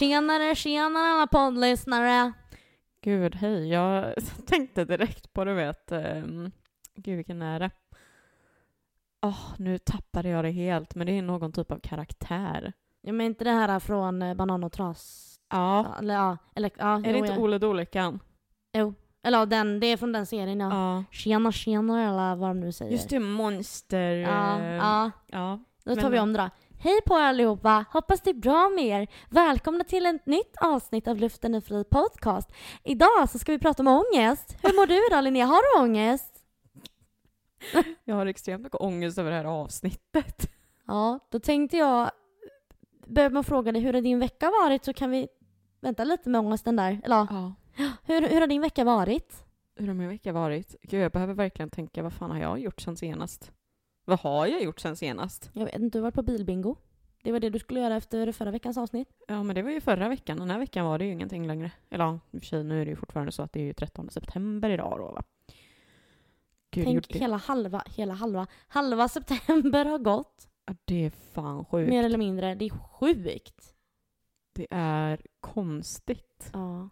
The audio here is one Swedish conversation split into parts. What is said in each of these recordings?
Tjenare, tjenare alla poddlyssnare. Gud, hej. Jag tänkte direkt på, du vet, um, gud vilken är det? Åh, nu tappade jag det helt, men det är någon typ av karaktär. Ja men inte det här från eh, Banan och Tras? Ja, Eller ja, eller ja. är det jo, inte ja. Ole Dolikan? Jo. Eller ja, den, det är från den serien ja. Ja. Tjena, tjenare eller vad de nu säger. Just det, monster... Ja, eh, ja. ja. Då tar Men- vi om det då. Hej på er allihopa! Hoppas det är bra med er. Välkomna till ett nytt avsnitt av Luften är fri podcast. Idag så ska vi prata om ångest. Hur mår du idag Linnea? Har du ångest? Jag har extremt mycket ångest över det här avsnittet. Ja, då tänkte jag med att fråga dig hur har din vecka varit så kan vi vänta lite med ångesten där. Eller Ja. hur, hur har din vecka varit? Hur har min vecka varit? Gud, jag behöver verkligen tänka, vad fan har jag gjort sen senast? Vad har jag gjort sen senast? Jag vet inte, du har varit på bilbingo. Det var det du skulle göra efter förra veckans avsnitt. Ja, men det var ju förra veckan. Den här veckan var det ju ingenting längre. Eller ja, i och för sig, nu är det ju fortfarande så att det är ju 13 september idag då, va? Gud, Tänk hela halva, hela halva, halva september har gått. Ja, det är fan sjukt. Mer eller mindre. Det är sjukt. Det är konstigt. Ja.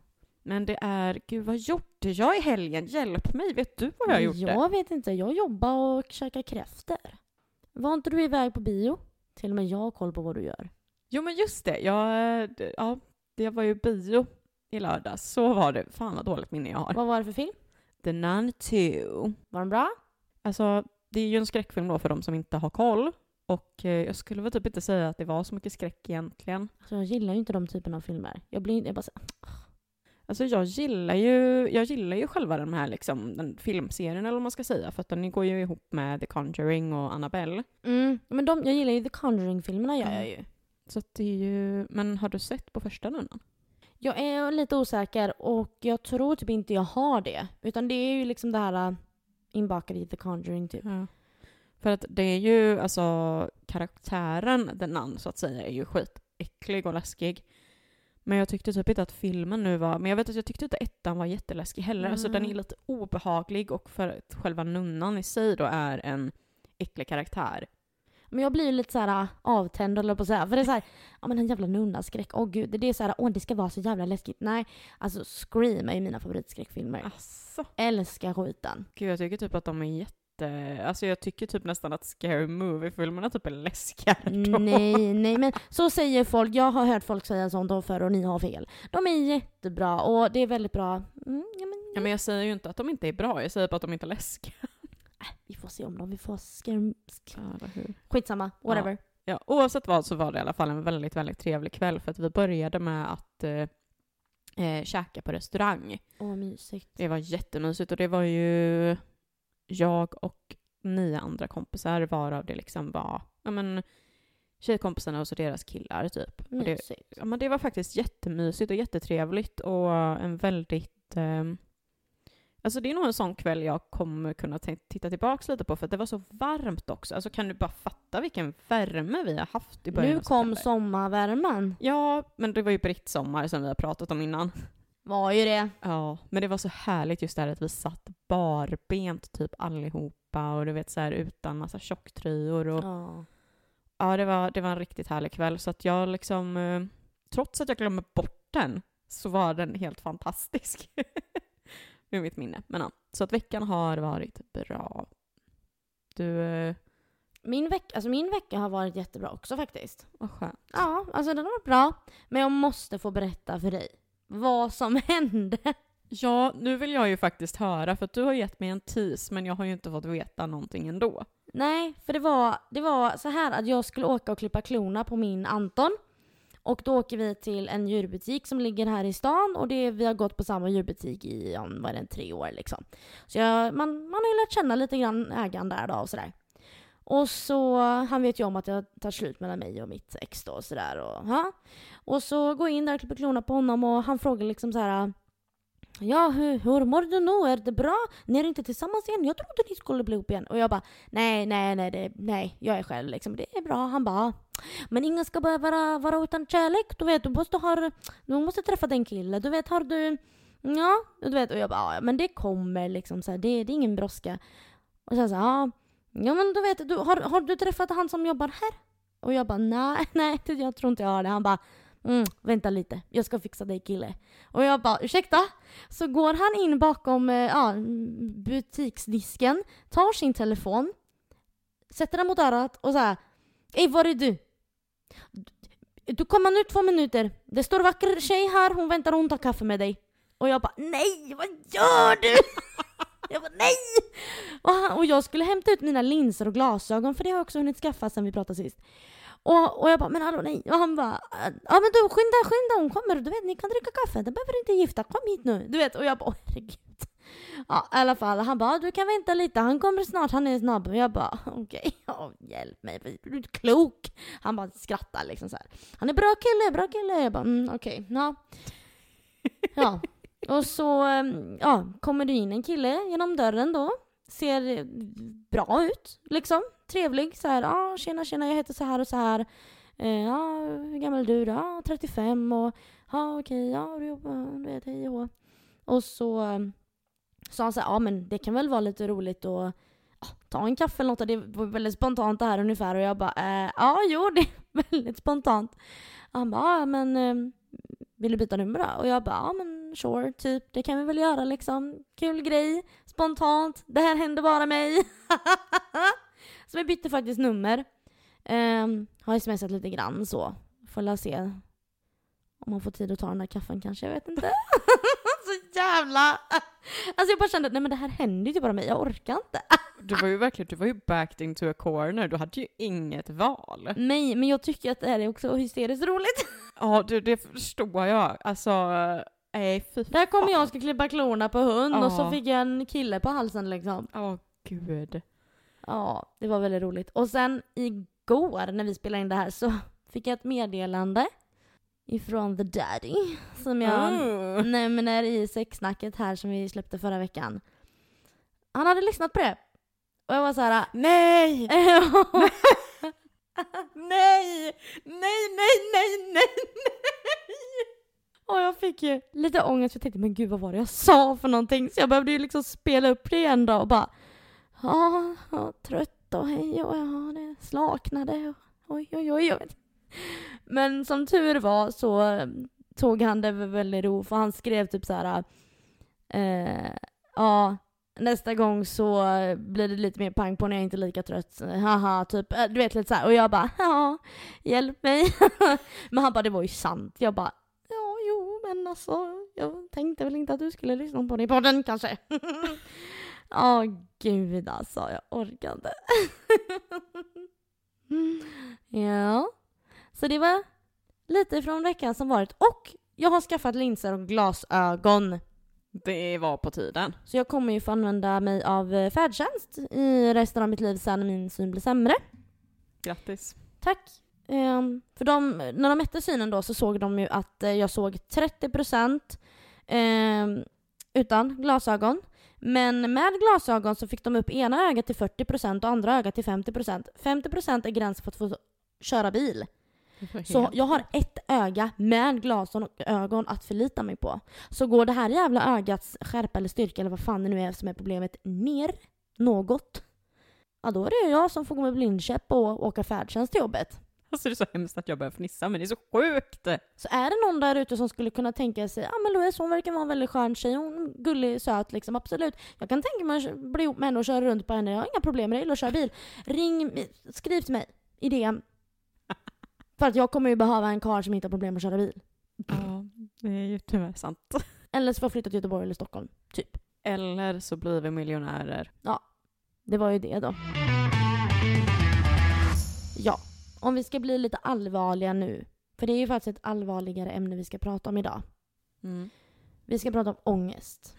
Men det är, gud vad gjorde jag i helgen? Hjälp mig, vet du vad jag har gjort? Jag vet inte. Jag jobbar och käkar kräftor. Var inte du iväg på bio? Till och med jag har koll på vad du gör. Jo men just det, jag, ja, jag var ju bio i lördags. Så var det. Fan vad dåligt minne jag har. Vad var det för film? The Nun 2. Var den bra? Alltså, det är ju en skräckfilm då för de som inte har koll. Och eh, jag skulle väl typ inte säga att det var så mycket skräck egentligen. Alltså, jag gillar ju inte de typerna av filmer. Jag blir jag bara så, Alltså jag gillar ju, jag gillar ju själva den här liksom, den filmserien eller vad man ska säga. För att den går ju ihop med The Conjuring och Annabelle. mm, men de, jag gillar ju The Conjuring-filmerna gör jag ju. Så att det är ju, men har du sett på första nunnan? Jag är lite osäker och jag tror typ inte jag har det. Utan det är ju liksom det här äh, inbakade i The Conjuring typ. Ja. För att det är ju, alltså karaktären, den namn så att säga, är ju skitäcklig och läskig. Men jag tyckte typ inte att filmen nu var, men jag vet att jag tyckte inte ettan var jätteläskig heller. Alltså den är Mm. lite obehaglig och för att själva nunnan i sig då är en äcklig karaktär. Men jag blir lite så här äh, avtänd eller på att säga. För det är så här, ja men en jävla nunnaskräck. Åh gud, det är så här, åh det ska vara så jävla läskigt. Nej, alltså Scream är ju mina favoritskräckfilmer. Asså. Älskar skiten. Gud jag tycker typ att de är jätte, alltså jag tycker typ nästan att Scary Movie-filmerna typ är läskigare då. Nej, nej men så säger folk. Jag har hört folk säga sånt då förr och ni har fel. De är jättebra och det är väldigt bra. Mm, ja, men, Ja, men jag säger ju inte att de inte är bra, jag säger bara att de inte är läskiga. Vi får se om de vi får scare... Ja, eller hur? Skitsamma, whatever. Ja, oavsett vad så var det i alla fall en väldigt, väldigt trevlig kväll för att vi började med att eh, eh, käka på restaurang. Åh, mysigt. Det var jättemysigt och det var ju jag och nio andra kompisar varav det liksom var ja, men, tjejkompisarna och så deras killar typ. Det, ja, men det var faktiskt jättemysigt och jättetrevligt och en väldigt eh, Alltså det är nog en sån kväll jag kommer kunna titta tillbaka lite på för det var så varmt också. Alltså kan du bara fatta vilken värme vi har haft i början Nu kom sommarvärmen. Ja, men det var ju brittsommar som vi har pratat om innan. Var ju det. Ja, men det var så härligt just det här att vi satt barbent typ allihopa och du vet så här utan massa tjocktröjor och Ja. ja, det var, det var en riktigt härlig kväll så att jag liksom, eh, trots att jag glömmer bort den så var den helt fantastisk. Ur mitt minne. Men ja, så att veckan har varit bra. Du, eh, Min, veck, alltså min vecka har varit jättebra också faktiskt. vad skönt. Ja, alltså den har varit bra. Men jag måste få berätta för dig vad som hände. Ja, nu vill jag ju faktiskt höra för att du har gett mig en tease men jag har ju inte fått veta någonting ändå. Nej, för det var, det var så här att jag skulle åka och klippa klorna på min Anton. Och då åker vi till en djurbutik som ligger här i stan och det, vi har gått på samma djurbutik i ja, vad är det, tre år liksom. Så jag, man, man har ju lärt känna lite grann ägaren där då och sådär. Och så, han vet ju om att det tar slut mellan mig och mitt ex då och sådär. Och, ja och så går jag in där typ och klipper klorna på honom och han frågar liksom så här. Ja, hur, hur mår du nu? Är det bra? Ni är inte tillsammans igen? Jag trodde ni skulle bli ihop igen. Och jag bara, nej, nej, nej, det, nej, jag är själv liksom. Det är bra. Han bara, men ingen ska bara vara, vara utan kärlek. Du vet, du måste, ha, du måste träffa den killen. Du vet, har du, ja, du vet. Och jag bara, ja, men det kommer liksom. Så här, det, det är ingen brådska. Och sen så, ja, ja, men du vet, du, har, har du träffat han som jobbar här? Och jag bara, nej, nej, jag tror inte jag har det. Han bara, Mm, vänta lite, jag ska fixa dig kille. Och jag bara ursäkta? Så går han in bakom eh, ja, butiksdisken, tar sin telefon, sätter den mot örat och så här. Ey var är du? Du kommer nu två minuter. Det står vacker tjej här, hon väntar och hon tar kaffe med dig. Och jag bara nej, vad gör du? Jag bara nej! Och, han, och jag skulle hämta ut mina linser och glasögon för det har jag också hunnit skaffa sen vi pratade sist. Och, och jag bara, men hallå nej. Och han bara, ja men du skynda, skynda, hon kommer. Du vet, ni kan dricka kaffe. Det behöver inte gifta. Kom hit nu. Du vet, och jag bara, herregud. Ja, i alla fall. Han bara, du kan vänta lite. Han kommer snart. Han är snabb. Och jag bara, okej. Okay. hjälp mig. Du är inte klok. Han bara skrattar liksom så här. Han är bra kille, bra kille. Jag bara, mm, okej. Okay. Ja. ja. Och så ehm, ja, kommer det in en kille genom dörren då. Ser bra ut, liksom. Trevlig. Så här, ja, tjena, tjena, jag heter så här och så här. Eh, ah, hur gammal är du då? Ah, 35 och ja, okej, ja, du jobbar, du vet, hej och Och så eh, sa han så här, ja men det kan väl vara lite roligt att ah, ta en kaffe eller något. Det var väldigt spontant det här ungefär och jag bara, eh, ja, jo, det är väldigt spontant. Han bara, ja men eh, vill du byta nummer då? Och jag bara, ja men sure, typ, det kan vi väl göra liksom. Kul grej, spontant, det här händer bara mig. så vi bytte faktiskt nummer. Um, har smsat lite grann så. Får la se om man får tid att ta den där kaffen kanske, jag vet inte. så jävla... Alltså jag bara kände, nej men det här händer ju typ bara mig, jag orkar inte. du var ju verkligen, du var ju backed into a corner, du hade ju inget val. Nej, men jag tycker att det här är också hysteriskt roligt. Ja, du, det förstår jag. Alltså, nej fy Där kommer jag och ska klippa klorna på hund ja. och så fick jag en kille på halsen liksom. Ja, oh, gud. Ja, det var väldigt roligt. Och sen igår när vi spelade in det här så fick jag ett meddelande ifrån the daddy som jag mm. nämner i sexsnacket här som vi släppte förra veckan. Han hade lyssnat på det. Och jag var så här. Nej! nej! Nej, nej, nej, nej, nej! Och jag fick ju lite ångest för jag tänkte men gud vad var det jag sa för någonting? Så jag behövde ju liksom spela upp det igen då och bara ja, ah, trött och hej och ja, det slaknade och oj, oj, oj. oj. Men som tur var så eh, tog han det väldigt ro för han skrev typ så här eh, ja nästa gång så blir det lite mer pang på när jag inte är lika trött. Haha, typ. Äh, du vet lite så här. Och jag bara, ja, hjälp mig. men han bara, det var ju sant. Jag bara, ja, jo, men alltså, jag tänkte väl inte att du skulle lyssna på det i podden kanske. Ja, oh, gud alltså, jag orkar inte. ja, så det var lite från veckan som varit. Och jag har skaffat linser och glasögon. Det var på tiden. Så jag kommer ju få använda mig av eh, färdtjänst i resten av mitt liv sen när min syn blir sämre. Grattis. Tack. Um, för de, när de mätte synen då så såg de ju att uh, jag såg 30% um, utan glasögon. Men med glasögon så fick de upp ena ögat till 40% och andra ögat till 50%. 50% är gränsen för att få köra bil. Så jag har ett öga med glasögon att förlita mig på. Så går det här jävla ögats skärpa eller styrka eller vad fan det nu är som är problemet ner något, ja då är det jag som får gå med blindkäpp och åka färdtjänst till jobbet. Alltså det är så hemskt att jag börjar fnissa men det är så sjukt! Så är det någon där ute som skulle kunna tänka sig, ja ah, men Louise hon verkar vara en väldigt skön tjej, hon är gullig, söt liksom, absolut. Jag kan tänka mig att bli ihop med henne och köra runt på henne, jag har inga problem med det, jag gillar att köra bil. Ring, skriv till mig i DM. För att jag kommer ju behöva en karl som inte har problem att köra bil. Ja, det är ju tyvärr sant. Eller så får jag flytta till Göteborg eller Stockholm, typ. Eller så blir vi miljonärer. Ja, det var ju det då. Ja, om vi ska bli lite allvarliga nu. För det är ju faktiskt ett allvarligare ämne vi ska prata om idag. Mm. Vi ska prata om ångest.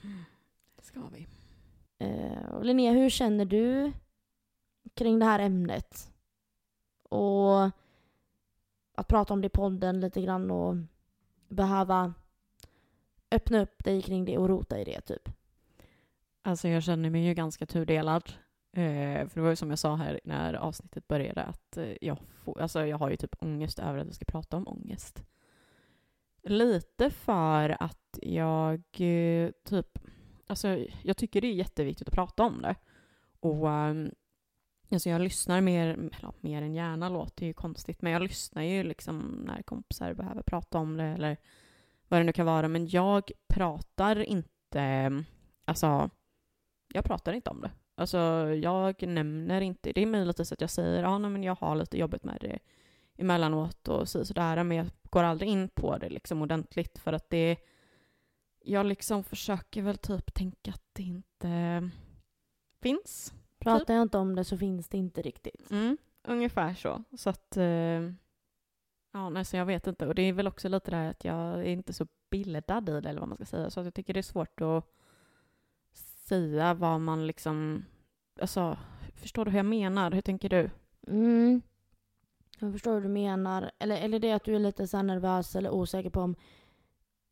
Det ska vi. Uh, Linnea, hur känner du kring det här ämnet? Och att prata om det i podden lite grann och behöva öppna upp dig kring det och rota i det typ? Alltså jag känner mig ju ganska tudelad. Eh, för det var ju som jag sa här när avsnittet började att eh, jag, får, alltså jag har ju typ ångest över att jag ska prata om ångest. Lite för att jag eh, typ, alltså jag tycker det är jätteviktigt att prata om det. Och um, Alltså jag lyssnar mer, ja, mer än gärna låter ju konstigt, men jag lyssnar ju liksom när kompisar behöver prata om det eller vad det nu kan vara. Men jag pratar inte, alltså jag pratar inte om det. Alltså jag nämner inte, det är möjligtvis att jag säger ah, ja men jag har lite jobbigt med det emellanåt och så, sådär, men jag går aldrig in på det liksom ordentligt för att det, jag liksom försöker väl typ tänka att det inte finns. Pratar jag inte om det så finns det inte riktigt. Mm, ungefär så. Så att, eh, ja, nej, så jag vet inte. Och det är väl också lite det här att jag är inte så bildad i det, eller vad man ska säga. Så att jag tycker det är svårt att säga vad man liksom, alltså, förstår du hur jag menar? Hur tänker du? Mm. Jag förstår hur du menar. Eller, eller det att du är lite så nervös eller osäker på om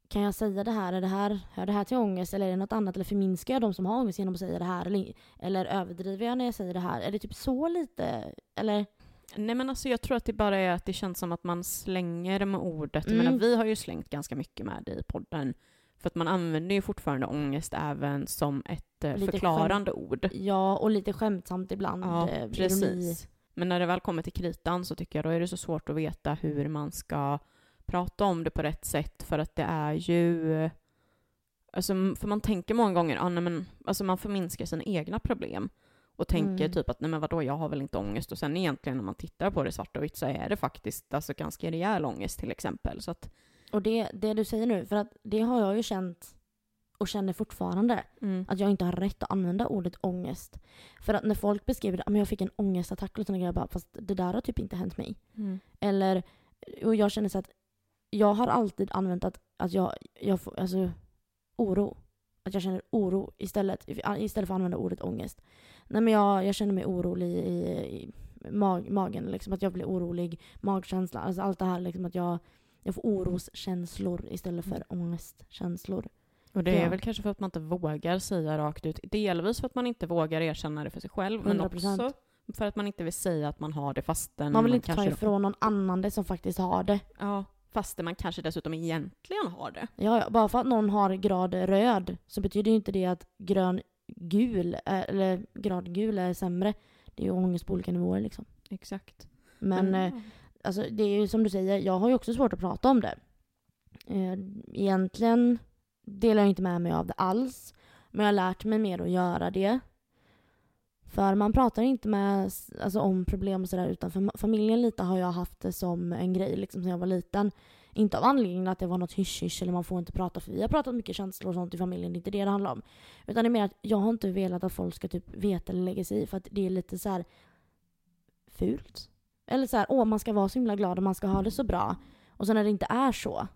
kan jag säga det här? Är det här, hör det här till ångest? Eller är det något annat? Eller förminskar jag de som har ångest genom att säga det här? Eller, eller överdriver jag när jag säger det här? Är det typ så lite? Eller? Nej men alltså jag tror att det bara är att det känns som att man slänger med ordet. Mm. menar, vi har ju slängt ganska mycket med det i podden. För att man använder ju fortfarande ångest även som ett eh, förklarande ord. Ja, och lite skämtsamt ibland. Ja, eh, ironi. precis. Men när det väl kommer till kritan så tycker jag då är det så svårt att veta hur man ska prata om det på rätt sätt för att det är ju... Alltså, för man tänker många gånger, ah, nej, men, alltså man förminskar sina egna problem och tänker Mm. typ att nej men vadå, jag har väl inte ångest och sen egentligen när man tittar på det svart och vitt så är det faktiskt alltså, ganska rejäl ångest till exempel. Så att, Och det, det du säger nu, för att det har jag ju känt och känner fortfarande. Att jag inte har rätt att använda ordet ångest. För att när folk beskriver "Ja, men jag fick en ångestattack och sådana grejer, jag bara, fast det där har typ inte hänt mig. Mm. Eller, och jag känner så att jag har alltid använt att, att jag, jag får, alltså oro. Att jag känner oro istället, istället för att använda ordet ångest. Nej men jag, jag känner mig orolig i, i mag, magen, liksom att jag blir orolig, magkänsla, alltså allt det här liksom att jag, jag får oroskänslor istället för ångestkänslor. Och det är Ja. väl kanske för att man inte vågar säga rakt ut. Delvis för att man inte vågar erkänna det för sig själv, men 100%. också för att man inte vill säga att man har det fastän Man vill inte ta ifrån någon annan det som faktiskt har det. Ja, fastän man kanske dessutom egentligen har det. Ja, ja, bara för att någon har grad röd så betyder ju inte det att grön gul, eller grad gul är sämre. Det är ju ångest på olika nivåer liksom. Exakt. Men eh, alltså, det är ju som du säger, jag har ju också svårt att prata om det. Eh, egentligen delar jag inte med mig av det alls. Men jag har lärt mig mer att göra det. För man pratar inte med, alltså, om problem och sådär utanför familjen lite har jag haft det som en grej liksom sen jag var liten. Inte av anledningen att det var något hysch eller man får inte prata för vi har pratat mycket känslor och sånt i familjen, det är inte det det handlar om. Utan det är mer att jag har inte velat att folk ska typ veta eller lägga sig i för att det är lite så här fult. Eller så här, åh man ska vara så himla glad och man ska ha det så bra. Och sen när det inte är så,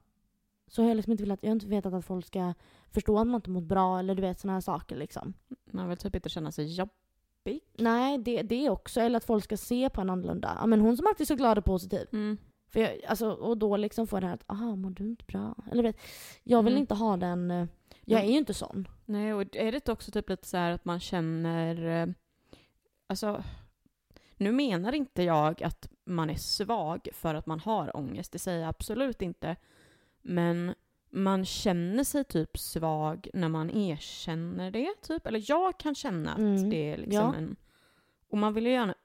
så har jag liksom inte velat, jag har inte vetat att folk ska förstå att man inte mått bra eller du vet sådana här saker liksom. Man vill typ inte känna sig jobbig. Nej, det, det också. Eller att folk ska se på en annorlunda. Ja men hon som alltid är så glad och positiv. Mm. För jag, alltså, och då liksom får det här att, aha, mår du inte bra? Eller vet, jag vill Mm. inte ha den, eh, jag är ju inte sån. Nej, och är det också typ lite så här att man känner... eh, Alltså, nu menar inte jag att man är svag för att man har ångest, det säger jag absolut inte. Men man känner sig typ svag när man erkänner det, typ. Eller jag kan känna att Mm, det är liksom ja. en... Och man vill ju gärna...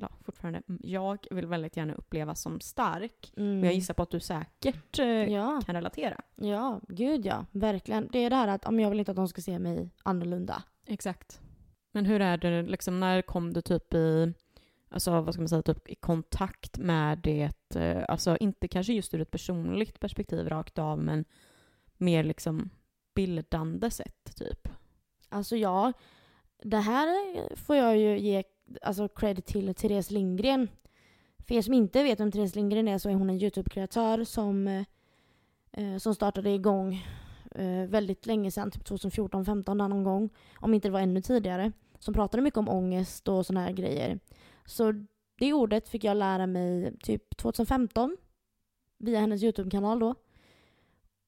Ja, fortfarande. Jag vill väldigt gärna upplevas som stark. Mm. Men jag gissar på att du säkert eh, Ja, kan relatera. ja, gud ja. Verkligen. Det är det här att om jag vill inte att de ska se mig annorlunda. Exakt. Men hur är det, liksom, när kom du typ i, alltså vad ska man säga, typ i kontakt med det, eh, alltså inte kanske just ur ett personligt perspektiv rakt av, men mer liksom bildande sätt typ? Alltså ja, det här får jag ju ge alltså, cred till Therese Lindgren. För er som inte vet vem Therese Lindgren är så är hon en YouTube-kreatör som, eh, som startade igång eh, väldigt länge sedan, typ 2014-15 där någon gång. Om inte det var ännu tidigare. Som pratade mycket om ångest och sådana här grejer. Så det ordet fick jag lära mig typ 2015 via hennes YouTube-kanal då.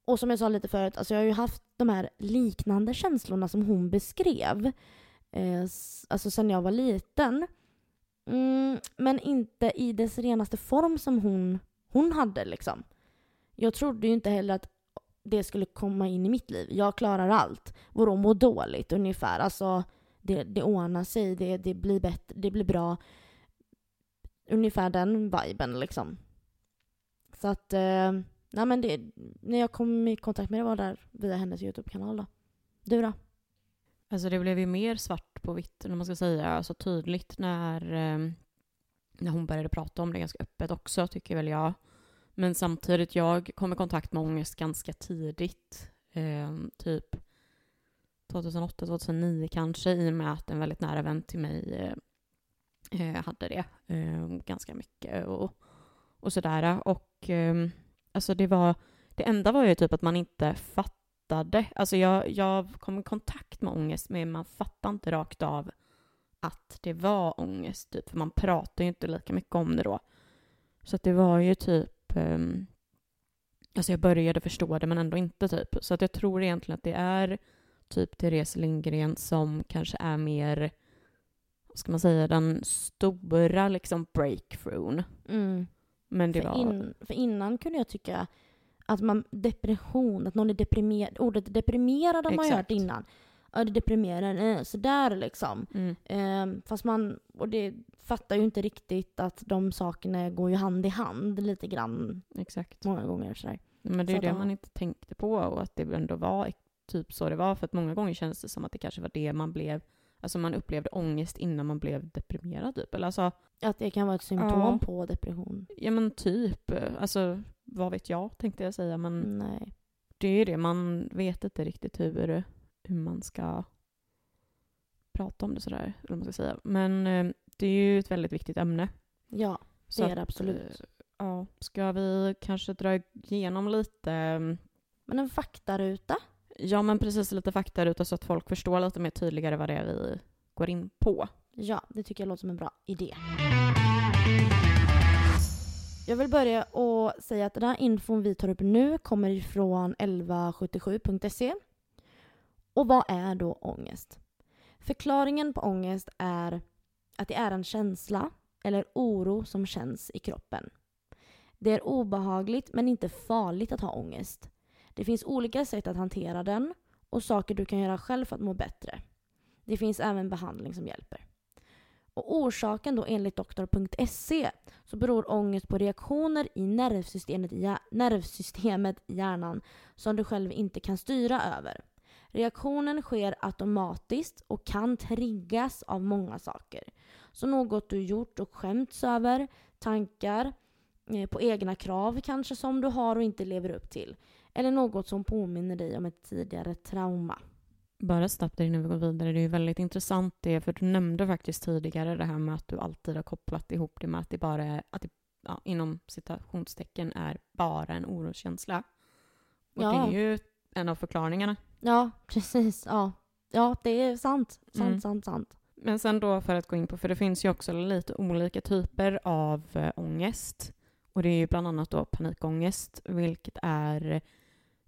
Och som jag sa lite förut, alltså jag har ju haft de här liknande känslorna som hon beskrev. Eh, alltså sen jag var liten. Mm, men inte i dess renaste form som hon, hon hade liksom. Jag trodde ju inte heller att det skulle komma in i mitt liv. Jag klarar allt. Vadå må dåligt ungefär? Alltså det, det ordnar sig, det, det, blir bättre, det blir bra. Ungefär den viben liksom. Så att, eh, nej men det, när jag kom i kontakt med det var där via hennes YouTube-kanal då. Du då? Alltså det blev ju mer svart på vitt, när man ska säga, alltså tydligt när, eh, när hon började prata om det ganska öppet också, tycker väl jag. Men samtidigt, jag kom i kontakt med ångest ganska tidigt. Eh, typ 2008, 2009 kanske, i och med att en väldigt nära vän till mig eh, eh hade det eh, ganska mycket och, och sådär. Och eh, alltså det var, det enda var ju typ att man inte fattade. Alltså jag, jag kom i kontakt med ångest, men man fattade inte rakt av att det var ångest, typ. För man pratar ju inte lika mycket om det då. Så att det var ju typ... Um, alltså jag började förstå det, men ändå inte, typ. Så att jag tror egentligen att det är typ Therese Lindgren som kanske är mer, vad ska man säga, den stora liksom breakthroughen. Mm. Men det För, var... in, för innan kunde jag tycka att man depression, att någon är deprimerad, ordet deprimerad har man ju hört innan. Ja, det deprimerar, sådär liksom. Mm, Ehm, fast man, och det fattar ju inte riktigt att de sakerna går ju hand i hand lite grann exakt. många gånger sådär. Men det är Så det man inte tänkte på och att det ändå var typ så det var. För att många gånger känns det som att det kanske var det man blev, alltså man upplevde ångest innan man blev deprimerad typ. Eller alltså, Att det kan vara ett symptom Ja. på depression. ja men typ, alltså vad vet jag tänkte jag säga. Men Nej. det är ju det, man vet inte riktigt hur, hur man ska prata om det sådär, eller man ska säga. Men eh, det är ju ett väldigt viktigt ämne. Ja, Så det är det absolut. eh, Ja, ska vi kanske dra igenom lite eh, Men en faktaruta? Ja, men precis lite faktaruta så att folk förstår lite mer tydligare vad det är vi går in på. Ja, det tycker jag låter som en bra idé. Jag vill börja och säga att den här infon vi tar upp nu kommer ifrån 1177.se. Och vad är då ångest? Förklaringen på ångest är att det är en känsla eller oro som känns i kroppen. Det är obehagligt men inte farligt att ha ångest. Det finns olika sätt att hantera den och saker du kan göra själv för att må bättre. Det finns även behandling som hjälper. Och orsaken då enligt doktor.se så beror ångest på reaktioner i nervsystemet i, nervsystemet i hjärnan som du själv inte kan styra över. Reaktionen sker automatiskt och kan triggas av många saker. Så något du gjort och skämts över, tankar eh, på egna krav kanske som du har och inte lever upp till. Eller något som påminner dig om ett tidigare trauma. Bara snabbt innan vi går vidare, det är ju väldigt intressant det, för du nämnde faktiskt tidigare det här med att du alltid har kopplat ihop det med att det bara är, att det, ja, inom citationstecken är bara en oroskänsla. Och Ja. det är ju en av förklaringarna. Ja, precis. Ja, ja det är sant. Sant, Mm. sant, sant. Men sen då för att gå in på, för det finns ju också lite olika typer av eh, ångest. Och det är ju bland annat då panikångest, vilket är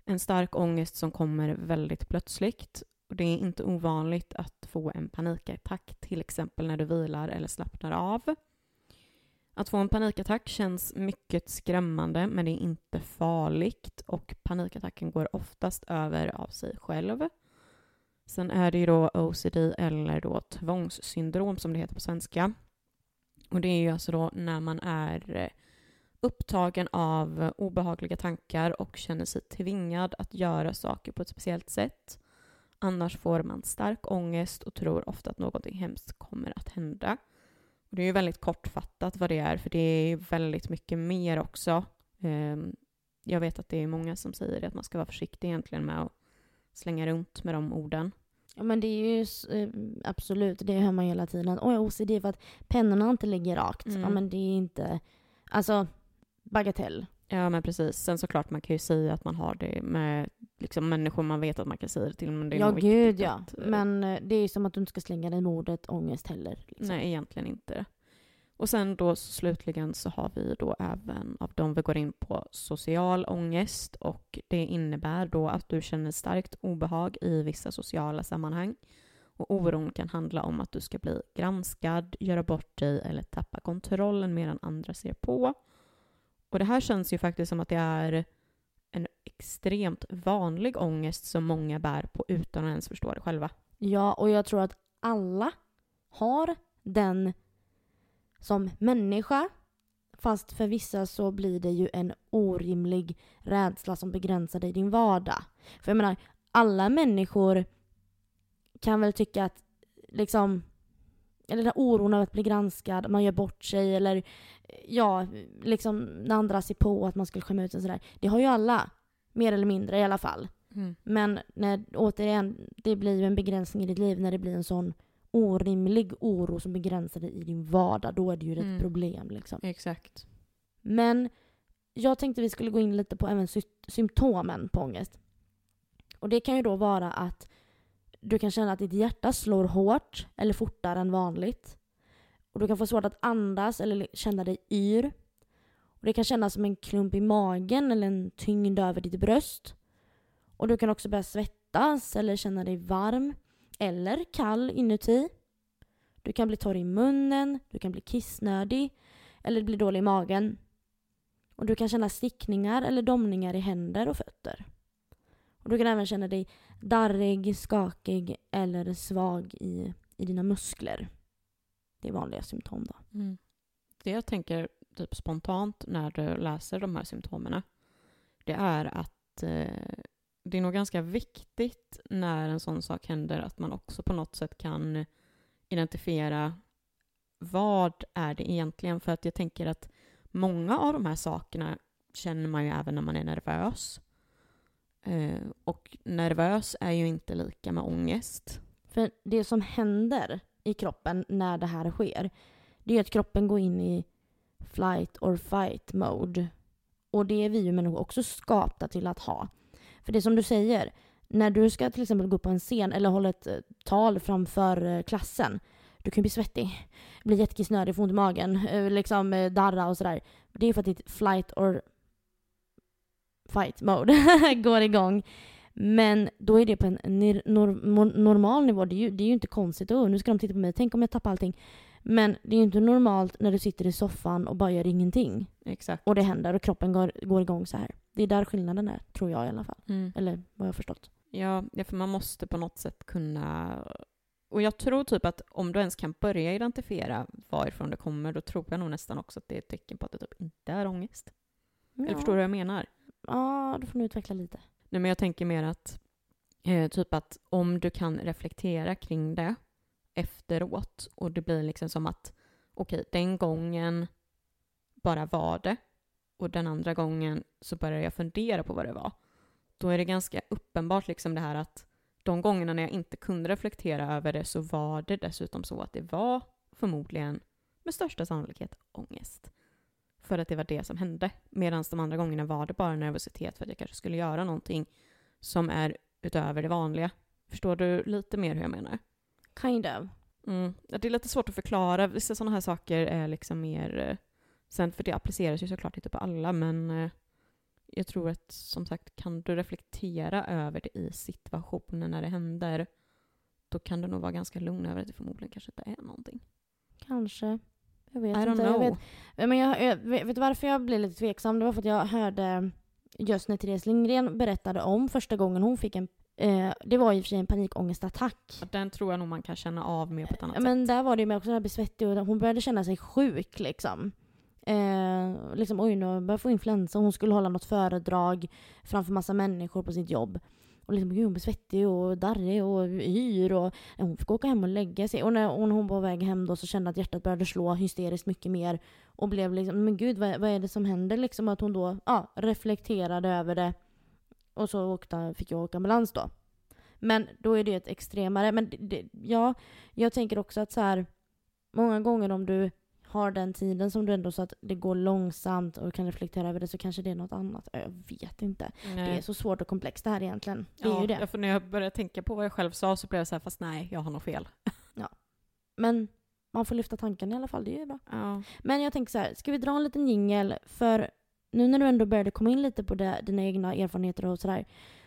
en stark ångest som kommer väldigt plötsligt. Och det är inte ovanligt att få en panikattack, till exempel när du vilar eller slappnar av. Att få en panikattack känns mycket skrämmande, men det är inte farligt och panikattacken går oftast över av sig själv. Sen är det ju då OCD eller då tvångssyndrom som det heter på svenska. Och det är ju alltså då när man är eh, upptagen av obehagliga tankar och känner sig tvingad att göra saker på ett speciellt sätt. Annars får man stark ångest och tror ofta att någonting hemskt kommer att hända. Och det är ju väldigt kortfattat vad det är, för det är väldigt mycket mer också. Ehm, Jag vet att det är många som säger att man ska vara försiktig egentligen med att slänga runt med de orden. Ja, men det är ju eh, absolut, det hör man hela tiden. Oj, OCD för att pennorna inte ligger rakt. Mm. Ja, men det är inte, alltså bagatell. Ja, men precis. Sen såklart, man kan ju säga att man har det med liksom, människor man vet att man kan säga det till. Men det är Ja, gud ja. att, eh, Men eh, det är ju som att du inte ska slänga dig med ordet ångest heller. Liksom. Nej, egentligen inte. Och sen då slutligen så har vi då även av dem vi går in på social ångest och det innebär då att du känner starkt obehag i vissa sociala sammanhang. Och oron kan handla om att du ska bli granskad, göra bort dig eller tappa kontrollen medan andra ser på. Och det här känns ju faktiskt som att det är en extremt vanlig ångest som många bär på utan att ens förstå det själva. Ja, och jag tror att alla har den som människa. Fast för vissa så blir det ju en orimlig rädsla som begränsar dig i din vardag. För jag menar, alla människor kan väl tycka att liksom eller den här oron över att bli granskad, man gör bort sig eller ja, liksom när andra ser på att man skulle skämma ut sig sådär. Det har ju alla, mer eller mindre i alla fall. Mm. Men när, återigen, det blir ju en begränsning i ditt liv när det blir en sån orimlig oro som begränsar dig i din vardag. Då är det ju ett Mm. problem liksom. Exakt. Men jag tänkte vi skulle gå in lite på även sy- symptomen på ångest. Och det kan ju då vara att du kan känna att ditt hjärta slår hårt eller fortare än vanligt. Och du kan få svårt att andas eller känna dig yr. Och det kan kännas som en klump i magen eller en tyngd över ditt bröst. Och du kan också börja svettas eller känna dig varm eller kall inuti. Du kan bli torr i munnen, du kan bli kissnödig eller bli dålig i magen. Och du kan känna stickningar eller domningar i händer och fötter. Och du kan även känna dig darrig, skakig eller svag i, i dina muskler. Det är vanliga symptom då. Mm. Det jag tänker typ spontant när du läser de här symptomen det är att eh, det är nog ganska viktigt när en sån sak händer att man också på något sätt kan identifiera vad är det egentligen? För att jag tänker att många av de här sakerna känner man ju även när man är nervös. Eh, och nervös är ju inte lika med ångest. För det som händer i kroppen när det här sker, det är att kroppen går in i flight or fight mode. Och det är vi ju människor också skapta till att ha. För det som du säger, när du ska till exempel gå upp på en scen eller hålla ett eh, tal framför eh, klassen, du kan bli svettig, bli jättekissnödig, få ont i magen, eh, liksom darra och sådär. Det är för att ditt flight or fight mode går igång. Men då är det på en normal nivå. Det är, ju, det är ju inte konstigt. Oh, nu ska de titta på mig. Tänk om jag tappar allting. Men det är ju inte normalt när du sitter i soffan och bara gör ingenting. Exakt. Och det händer och kroppen går, går igång så här. Det är där skillnaden är, tror jag i alla fall. Mm. Eller vad jag har förstått. Ja, ja, för man måste på något sätt kunna... Och jag tror typ att om du ens kan börja identifiera varifrån det kommer, då tror jag nog nästan också att det är ett tecken på att det typ inte är ångest. Eller förstår du vad jag menar? Ja, då får du utveckla lite. Nej, men jag tänker mer att eh, typ att om du kan reflektera kring det efteråt och det blir liksom som att okej, den gången bara var det och den andra gången så började jag fundera på vad det var. Då är det ganska uppenbart liksom det här att de gångerna när jag inte kunde reflektera över det så var det dessutom så att det var förmodligen med största sannolikhet ångest. För att det var det som hände. Medan de andra gångerna var det bara nervositet för att jag kanske skulle göra någonting som är utöver det vanliga. Förstår du lite mer hur jag menar? Kind of. Mm. Det är lite svårt att förklara. Vissa sådana här saker är liksom mer... eh, Sen för det appliceras ju såklart inte på alla, men eh, jag tror att som sagt, kan du reflektera över det i situationen när det händer, då kan du nog vara ganska lugn över att det förmodligen kanske inte är någonting. Kanske. Jag vet I don't inte. know. Jag vet, men jag, jag, vet vet du varför jag blev lite tveksam? Det var för att jag hörde just när Therese Lindgren berättade om första gången hon fick en eh, det var i och för sig en panikångestattack. Den tror jag nog man kan känna av mer på ett annat Ja, Men sätt. där var det ju med också att bli svettig och hon började känna sig sjuk liksom. Eh, liksom oj nu börjar jag få influensa. Hon skulle hålla något föredrag framför massa människor på sitt jobb. Och liksom gud hon blev svettig och darrig och yr och hon fick åka hem och lägga sig. Och när hon, hon var på väg hem då så kände att hjärtat började slå hysteriskt mycket mer. Och blev liksom, men gud vad, vad är det som händer liksom? Att hon då ja, reflekterade över det. Och så åkte, fick jag åka ambulans då. Men då är det ett extremare. Men det, det, ja, jag tänker också att så här, många gånger om du har den tiden som du ändå så att det går långsamt och kan reflektera över det så kanske det är något annat. Jag vet inte. Det är så svårt och komplext det här egentligen. Det är ja, ju det. ja, för när jag började tänka på vad jag själv sa så blev jag så här, fast nej, jag har nog fel. Men man får lyfta tanken i alla fall, det är ju bra. Ja. Men jag tänker så här, ska vi dra en liten jingel? För nu när du ändå började komma in lite på det, dina egna erfarenheter och sådär,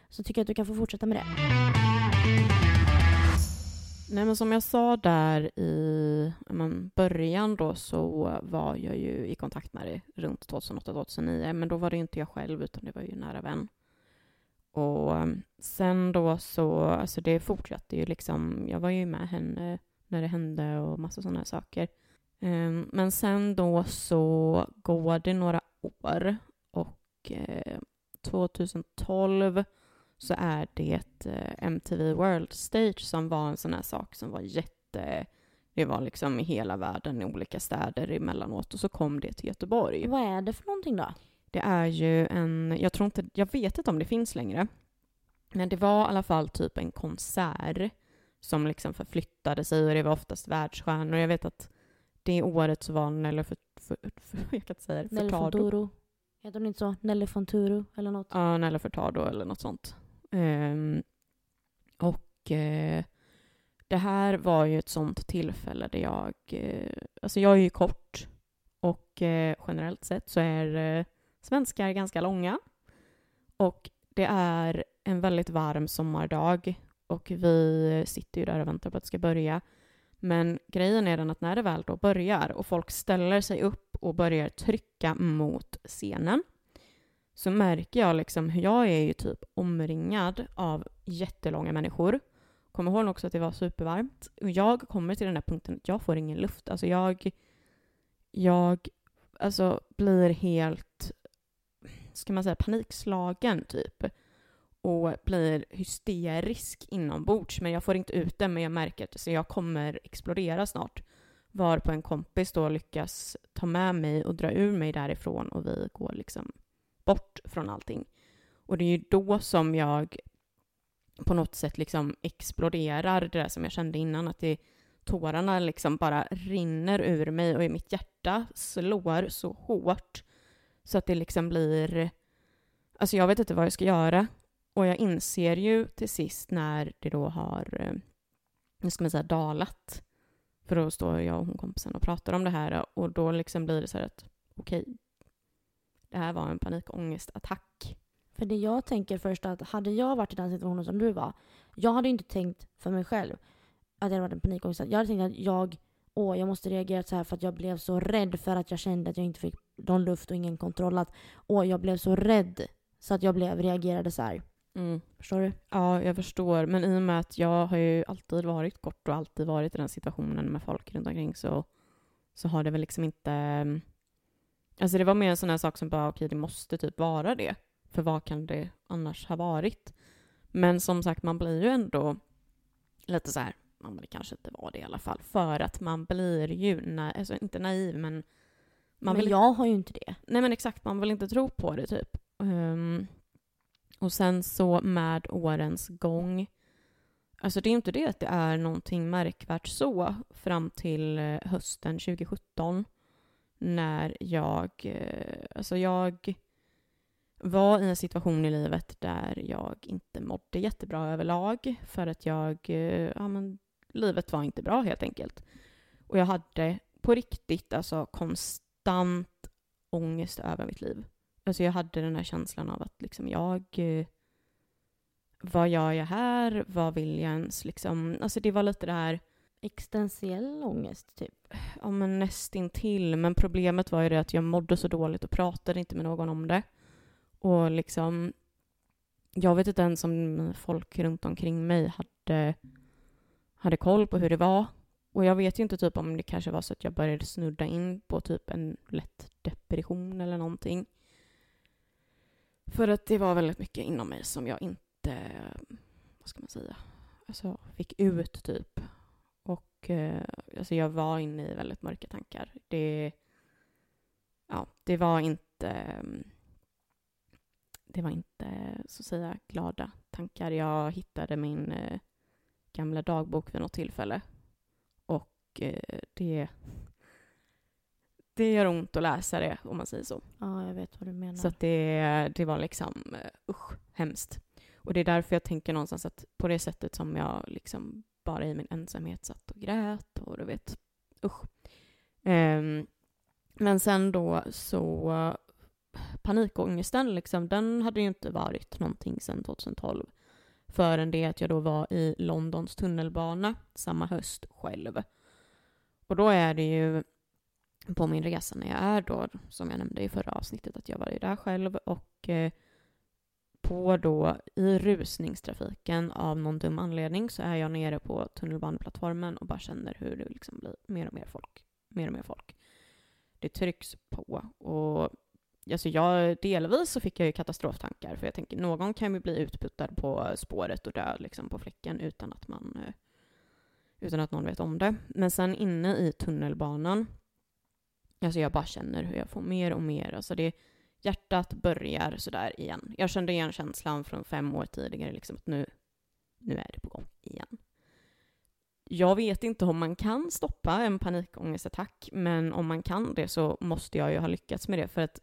så tycker jag att du kan få fortsätta med det. Nej men som jag sa där i men, början då så var jag ju i kontakt med det runt 2008-2009 men då var det inte jag själv utan det var ju en nära vän. Och ehm, sen då så, alltså det fortsatte ju liksom, jag var ju med henne när det hände och massa sådana saker. Um, men sen då så går det några år och eh, 2012 så är det uh, MTV World Stage som var en sån här sak som var jätte det var liksom i hela världen i olika städer emellanåt och så kom det till Göteborg. Vad är det för någonting då? Det är ju en, jag tror inte, jag vet inte om det finns längre. Men det var i alla fall typ en konsert som liksom förflyttade sig och det var oftast världsstjärnor. Jag vet att det året så var Nelly för, för, för, jag kan inte säga det, Nelly Furtado. Fonturo. Heter hon inte så? Nelly Fonturo eller något? Ja, Nelly Furtado eller något sånt. Um, och uh, det här var ju ett sånt tillfälle där jag, Uh, alltså jag är ju kort och uh, generellt sett så är svenskar ganska långa. Och det är en väldigt varm sommardag och vi sitter ju där och väntar på att det ska börja. Men grejen är den att när det väl då börjar och folk ställer sig upp och börjar trycka mot scenen så märker jag liksom hur jag är ju typ omringad av jättelånga människor. Kommer ihåg också att det var supervarmt. Och jag kommer till den där punkten att jag får ingen luft. Alltså jag, jag alltså blir helt, ska man säga panikslagen typ. Och blir hysterisk inombords. Men jag får inte ut det, men jag märker att jag kommer explodera snart. Var på en kompis då lyckas ta med mig och dra ur mig därifrån och vi går liksom bort från allting. Och det är ju då som jag på något sätt liksom exploderar, det där som jag kände innan, att det, tårarna liksom bara rinner ur mig och i mitt hjärta slår så hårt så att det liksom blir... Alltså jag vet inte vad jag ska göra. Och jag inser ju till sist när det då har, eh, nu ska man säga, dalat. För då står jag och hon kompisen och pratar om det här och då liksom blir det så här att okej, okay, det här var en panikångestattack. För det jag tänker först att hade jag varit i den situationen som du var, jag hade inte tänkt för mig själv att det hade varit en panikångest. Jag hade tänkt att jag, åh, jag måste reagera så här för att jag blev så rädd för att jag kände att jag inte fick någon luft och ingen kontroll. Att, åh, jag blev så rädd så att jag blev, reagerade så här. Mm. Förstår du? Ja, jag förstår. Men i och med att jag har ju alltid varit kort och alltid varit i den situationen med folk runt omkring så, så har det väl liksom inte... Alltså det var mer en sån här sak som bara, okej, det måste typ vara det. För vad kan det annars ha varit? Men som sagt, man blir ju ändå lite så här, man det kanske inte var det i alla fall, för att man blir ju, na alltså inte naiv men... Man men vill, jag har ju inte det. Nej men exakt, man vill inte tro på det typ. Um, och sen så med årens gång, alltså det är ju inte det att det är någonting märkvärt så fram till eh, hösten 2017 när jag, eh, alltså jag var i en situation i livet där jag inte mådde jättebra överlag för att jag, eh, ja men livet var inte bra helt enkelt. Och jag hade på riktigt alltså konstant ångest över mitt liv. Alltså jag hade den här känslan av att liksom jag, eh, vad gör jag här? Vad vill jag ens liksom? Alltså det var lite det här Existentiell ångest, typ? Ja, men nästintill. Men problemet var ju det att jag mådde så dåligt och pratade inte med någon om det. Och liksom, jag vet inte ens om folk runt omkring mig hade, hade koll på hur det var. Och jag vet ju inte typ om det kanske var så att jag började snudda in på typ en lätt depression eller någonting. För att det var väldigt mycket inom mig som jag inte, vad ska man säga, alltså fick ut typ. Och eh, alltså jag var inne i väldigt mörka tankar. Det, ja, det var inte det var inte så att säga glada tankar. Jag hittade min eh, gamla dagbok vid något tillfälle och eh, det, det gör ont att läsa det om man säger så. Ja, jag vet vad du menar. Så det, det var liksom uh, usch, hemskt. Och det är därför jag tänker någonstans att på det sättet som jag liksom bara i min ensamhet satt och grät och du vet, usch. Um, men sen då så panikångesten, liksom, den hade ju inte varit någonting sedan 2012. Förrän det att jag då var i Londons tunnelbana samma höst själv. Och då är det ju på min resa när jag är då, som jag nämnde i förra avsnittet, att jag var ju där själv och eh, på då i rusningstrafiken av någon dum anledning så är jag nere på tunnelbaneplattformen och bara känner hur det liksom blir mer och mer folk. Mer och mer folk. Det trycks på och alltså jag, delvis så fick jag ju katastroftankar för jag tänker någon kan ju bli utputtad på spåret och dö liksom på fläcken utan att man eh, utan att någon vet om det. Men sen inne i tunnelbanan, alltså jag bara känner hur jag får mer och mer, alltså det hjärtat börjar sådär igen. Jag kände igen känslan från fem år tidigare, liksom att nu, nu är det på gång igen. Jag vet inte om man kan stoppa en panikångestattack, men om man kan det så måste jag ju ha lyckats med det, för att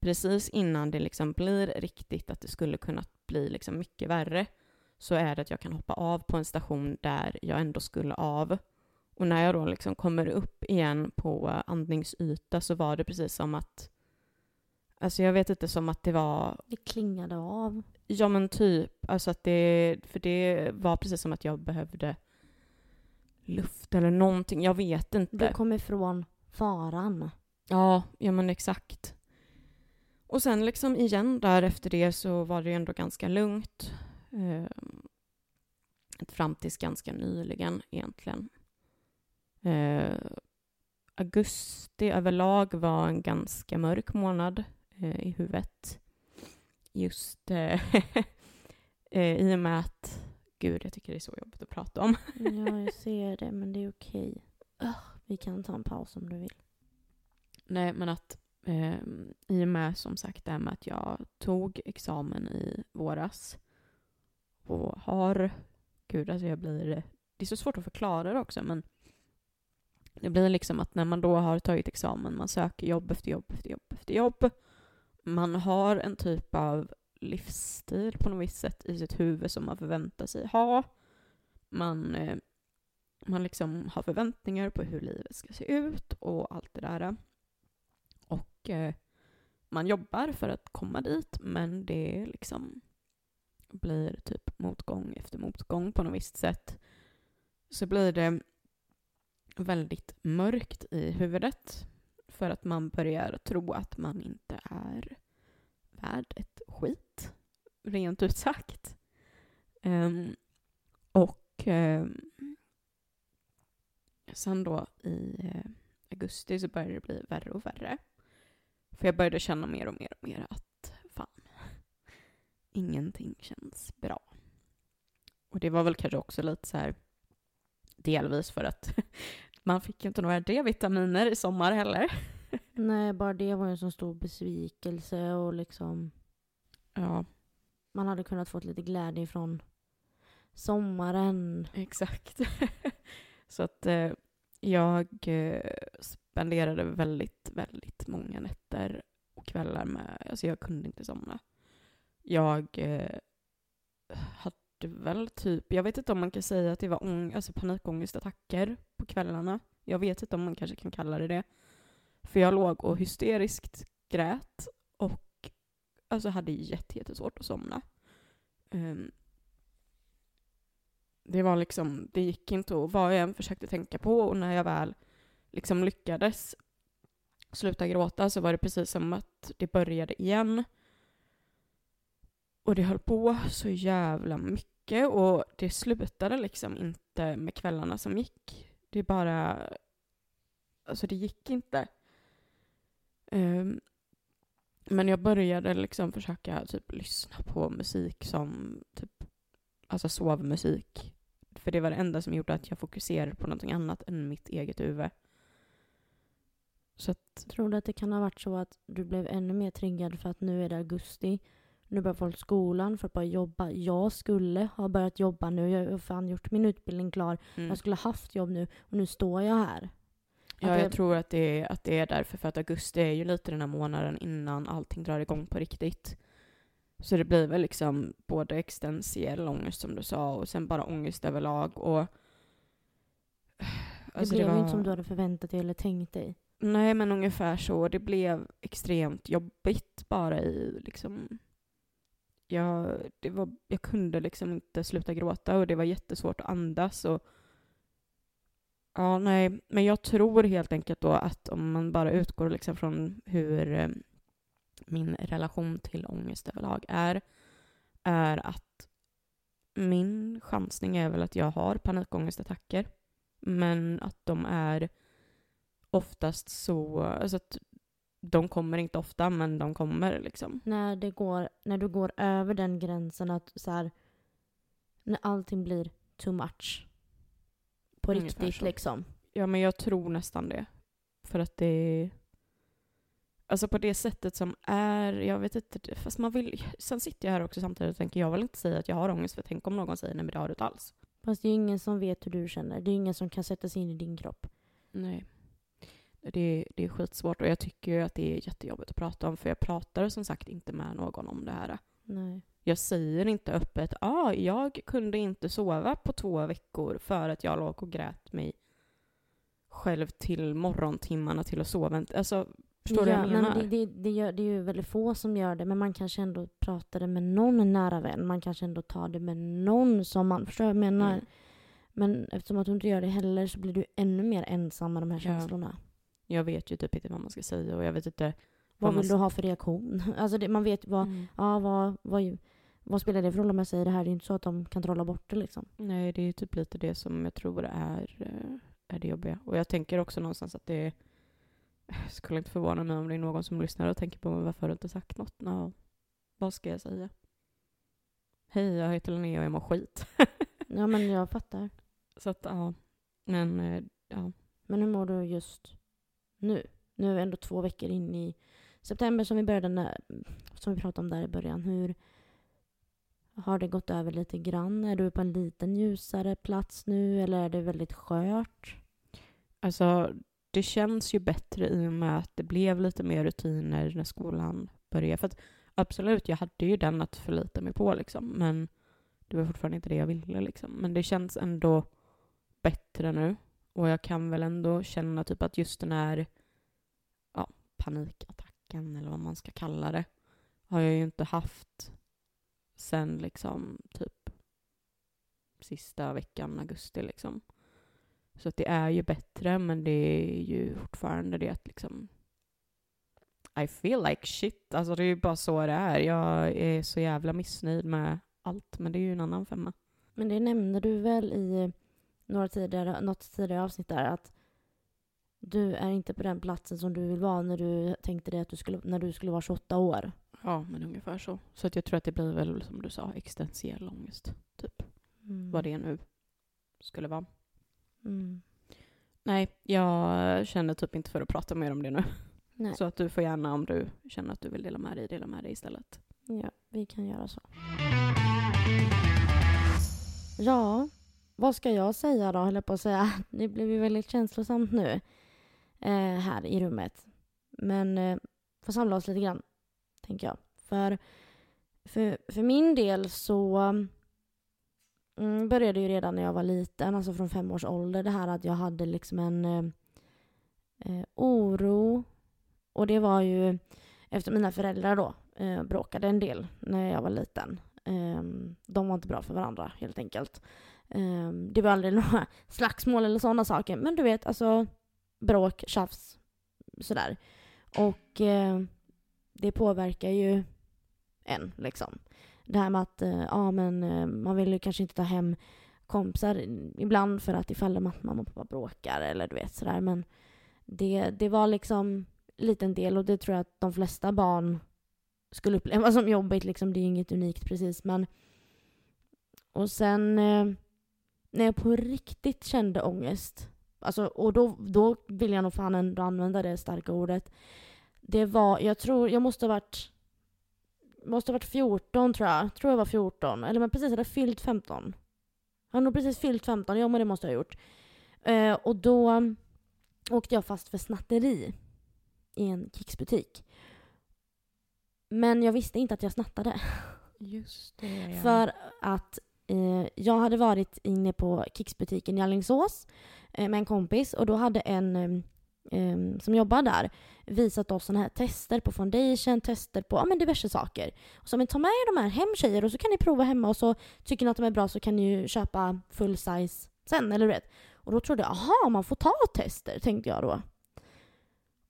precis innan det liksom blir riktigt att det skulle kunna bli liksom mycket värre, så är det att jag kan hoppa av på en station där jag ändå skulle av. Och när jag då liksom kommer upp igen på andningsyta så var det precis som att Alltså jag vet inte, som att det var... Det klingade av. Ja men typ. Alltså att det... För det var precis som att jag behövde luft eller någonting. Jag vet inte. Du kom ifrån faran. Ja, ja men exakt. Och sen liksom igen där efter det så var det ju ändå ganska lugnt. Eh, fram tills ganska nyligen egentligen. Eh, augusti överlag var en ganska mörk månad i huvudet. Just eh, eh, i och med att, gud jag tycker det är så jobbigt att prata om. ja, jag ser det, men det är okej. Uh, vi kan ta en paus om du vill. Nej, men att eh, i och med som sagt det här med att jag tog examen i våras och har, gud alltså jag blir, det är så svårt att förklara det också men det blir liksom att när man då har tagit examen, man söker jobb efter jobb efter jobb efter jobb man har en typ av livsstil på något visst sätt i sitt huvud som man förväntar sig ha. Man, eh, man liksom har förväntningar på hur livet ska se ut och allt det där. Och eh, man jobbar för att komma dit, men det liksom blir typ motgång efter motgång på något visst sätt. Så blir det väldigt mörkt i huvudet för att man börjar tro att man inte är värd ett skit, rent ut sagt. Um, och um, sen då i eh, augusti så började det bli värre och värre. För jag började känna mer och mer och mer att fan, ingenting känns bra. Och det var väl kanske också lite så här delvis för att man fick inte några D-vitaminer i sommar heller. Nej, bara det var en så stor besvikelse och liksom... Ja. Man hade kunnat fått lite glädje från sommaren. Exakt. så att eh, jag eh, spenderade väldigt, väldigt många nätter och kvällar med, alltså jag kunde inte somna. Jag eh, hade väl typ, jag vet inte om man kan säga att det var ång, alltså panikångestattacker på kvällarna. Jag vet inte om man kanske kan kalla det det. För jag låg och hysteriskt grät och alltså hade jättesvårt att somna. Um, det var liksom, det gick inte och vad jag än försökte tänka på och när jag väl liksom lyckades sluta gråta så var det precis som att det började igen. Och det höll på så jävla mycket och det slutade liksom inte med kvällarna som gick. Det bara, alltså det gick inte. Um, men jag började liksom försöka typ lyssna på musik som typ, alltså sovmusik. För det var det enda som gjorde att jag fokuserade på någonting annat än mitt eget huvud. Så att... Tror du att det kan ha varit så att du blev ännu mer triggad för att nu är det augusti, nu börjar folk skolan för att börja jobba. Jag skulle ha börjat jobba nu, jag har fan gjort min utbildning klar. Mm. Jag skulle ha haft jobb nu och nu står jag här. Ja, det... jag tror att det, är, att det är därför, för att augusti är ju lite den här månaden innan allting drar igång på riktigt. Så det blir väl liksom både existentiell ångest som du sa och sen bara ångest överlag och... Alltså det blev det var... inte som du hade förväntat dig eller tänkt dig. Nej, men ungefär så. Det blev extremt jobbigt bara i liksom... Jag, det var, jag kunde liksom inte sluta gråta och det var jättesvårt att andas och Ja, nej, men jag tror helt enkelt då att om man bara utgår liksom från hur eh, min relation till ångest överlag är, är att min chansning är väl att jag har panikångestattacker. Men att de är oftast så, alltså att de kommer inte ofta men de kommer liksom. När, det går, när du går över den gränsen att så här, när allting blir too much. På Ungefär riktigt så. liksom. Ja men jag tror nästan det. För att det. Alltså på det sättet som är, jag vet inte, fast man vill... Sen sitter jag här också samtidigt och tänker jag vill inte säga att jag har ångest för tänk om någon säger nej men det har du inte alls. Fast det är ju ingen som vet hur du känner. Det är ingen som kan sätta sig in i din kropp. Nej. Det, det är skitsvårt och jag tycker ju att det är jättejobbigt att prata om för jag pratar som sagt inte med någon om det här. Nej. Jag säger inte öppet ah, jag kunde inte sova på två veckor för att jag låg och grät mig själv till morgontimmarna till att sova. Alltså, förstår du ja, vad jag menar? Men det, det, det, gör, det är ju väldigt få som gör det, men man kanske ändå pratar det med någon nära vän. Man kanske ändå tar det med någon som man... Förstår du vad jag menar? Mm. Men eftersom att du inte gör det heller så blir du ännu mer ensam med de här känslorna. Jag vet ju typ inte vad man ska säga och jag vet inte Vad vad man vill du ha för reaktion? Alltså det, man vet vad, Mm. ja, vad, vad, vad spelar det för roll om jag säger det här? Det är inte så att de kan trolla bort det liksom. Nej, det är typ lite det som jag tror är, eh, är det jobbiga. Och jag tänker också någonstans att det jag skulle inte förvåna mig om det är någon som lyssnar och tänker på "Men varför har du inte sagt något? Nå, vad ska jag säga? Hej, jag heter Linnea och jag mår skit. Ja men jag fattar. Så att ja, men eh, ja. Men hur mår du just nu? Nu är vi ändå två veckor in i september som vi började när, som vi pratade om där i början. Hur har det gått över lite grann? Är du på en liten ljusare plats nu eller är det väldigt skört? Alltså, det känns ju bättre i och med att det blev lite mer rutiner när skolan började. För att absolut, jag hade ju den att förlita mig på liksom, men det var fortfarande inte det jag ville liksom. Men det känns ändå bättre nu. Och jag kan väl ändå känna typ att just den här panikattacken, eller vad man ska kalla det, har jag ju inte haft sen liksom typ sista veckan augusti liksom. Så att det är ju bättre, men det är ju fortfarande det att liksom I feel like shit. Alltså det är ju bara så det är. Jag är så jävla missnöjd med allt, men det är ju en annan femma. Men det nämnde du väl i några tidigare, något tidigare avsnitt där att du är inte på den platsen som du vill vara när du tänkte dig att du skulle, när du skulle vara 28 år. Ja, men ungefär så. Så att jag tror att det blir väl, som du sa, existentiell ångest. Typ. Mm. Vad det nu skulle vara. Mm. Nej, jag känner typ inte för att prata mer om det nu. Nej, Så att du får gärna, om du känner att du vill dela med dig, dela med dig istället. ja, vi kan göra så. Ja, vad ska jag säga då, höll jag på att säga. Det blev ju väldigt känslosamt nu eh, här i rummet. Men eh, får samla oss lite grann, tänker jag. För, för, för min del så mm, började ju redan när jag var liten, alltså från fem års ålder, det här att jag hade liksom en eh, eh oro. Och det var ju efter mina föräldrar då eh, bråkade en del när jag var liten. Eh, de var inte bra för varandra helt enkelt. Eh, det var aldrig några slagsmål eller sådana saker. Men du vet, alltså bråk, tjafs, sådär. Och eh, det påverkar ju en liksom. Det här med att eh, ja, men, eh, man vill ju kanske inte ta hem kompisar ibland för att ifall att mamma och pappa bråkar eller du vet sådär. Men det, det var liksom en liten del och det tror jag att de flesta barn skulle uppleva som jobbigt. Liksom. Det är ju inget unikt precis men och sen eh, när jag på riktigt kände ångest alltså, och då, då vill jag nog fan ändå använda det starka ordet. Det var, jag tror, jag måste ha varit måste ha varit 14 tror jag. Tror jag var 14. Eller men precis, jag hade fyllt 15. Jag har nog precis fyllt 15, ja men det måste jag ha gjort. Eh, och då åkte jag fast för snatteri i en Kicks-butik. Men jag visste inte att jag snattade. Just det, För att Eh, jag hade varit inne på Kicks-butiken i Alingsås eh, med en kompis och då hade en eh, eh, som jobbar där visat oss såna här tester på foundation, tester på ja, men diverse saker. Och så men ta med er de här hem tjejer och så kan ni prova hemma och så tycker ni att de är bra så kan ni ju köpa full size sen, eller vet. Och då trodde jag, aha, man får ta tester, tänkte jag då.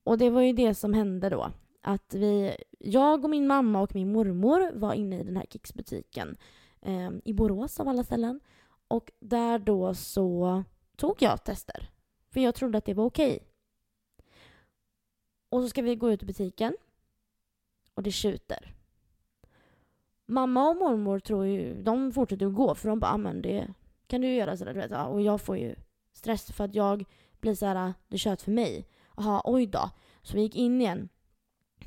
Och det var ju det som hände då. att vi, jag och min mamma och min mormor var inne i den här Kicks-butiken eh, i Borås av alla ställen. Och där då så tog jag tester. För jag trodde att det var okej. Och så ska vi gå ut i butiken. Och det tjuter. Mamma och mormor tror ju, de fortsätter att gå för de bara, ah, men det kan du ju göra sådär, du vet. Och jag får ju stress för att jag blir så här, ah, det tjöt för mig. Jaha, oj då. Så vi gick in igen.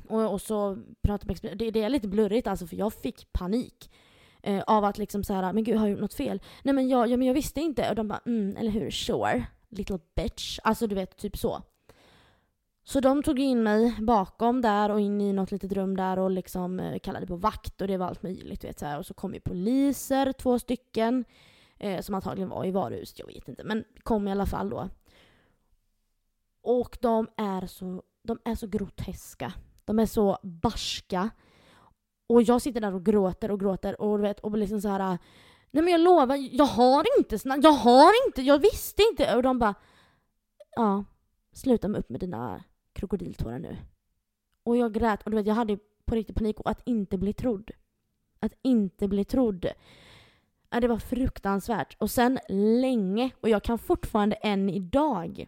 Och, och så pratade med det, det är lite blurrigt alltså för jag fick panik. Eh, av att liksom så här, men gud har jag gjort något fel? Nej men jag, ja, men jag visste inte. Och de bara, mm, eller hur? Sure. Little bitch. Alltså du vet, typ så. Så de tog in mig bakom där och in i något litet rum där och liksom eh, kallade på vakt och det var allt möjligt. Vet, så här. Och så kom ju poliser, två stycken. Eh, som antagligen var i varuhuset, jag vet inte. Men kom i alla fall då. Och de är så, de är så groteska. De är så barska. Och jag sitter där och gråter och gråter och du vet och liksom så här. Äh, Nej men jag lovar, jag har inte såna, jag har inte, jag visste inte. Och de bara, ja, sluta med upp med dina krokodiltårar nu. Och jag grät och du vet jag hade på riktigt panik och att inte bli trodd. Att inte bli trodd. Ja, det var fruktansvärt. Och sen länge, och jag kan fortfarande än idag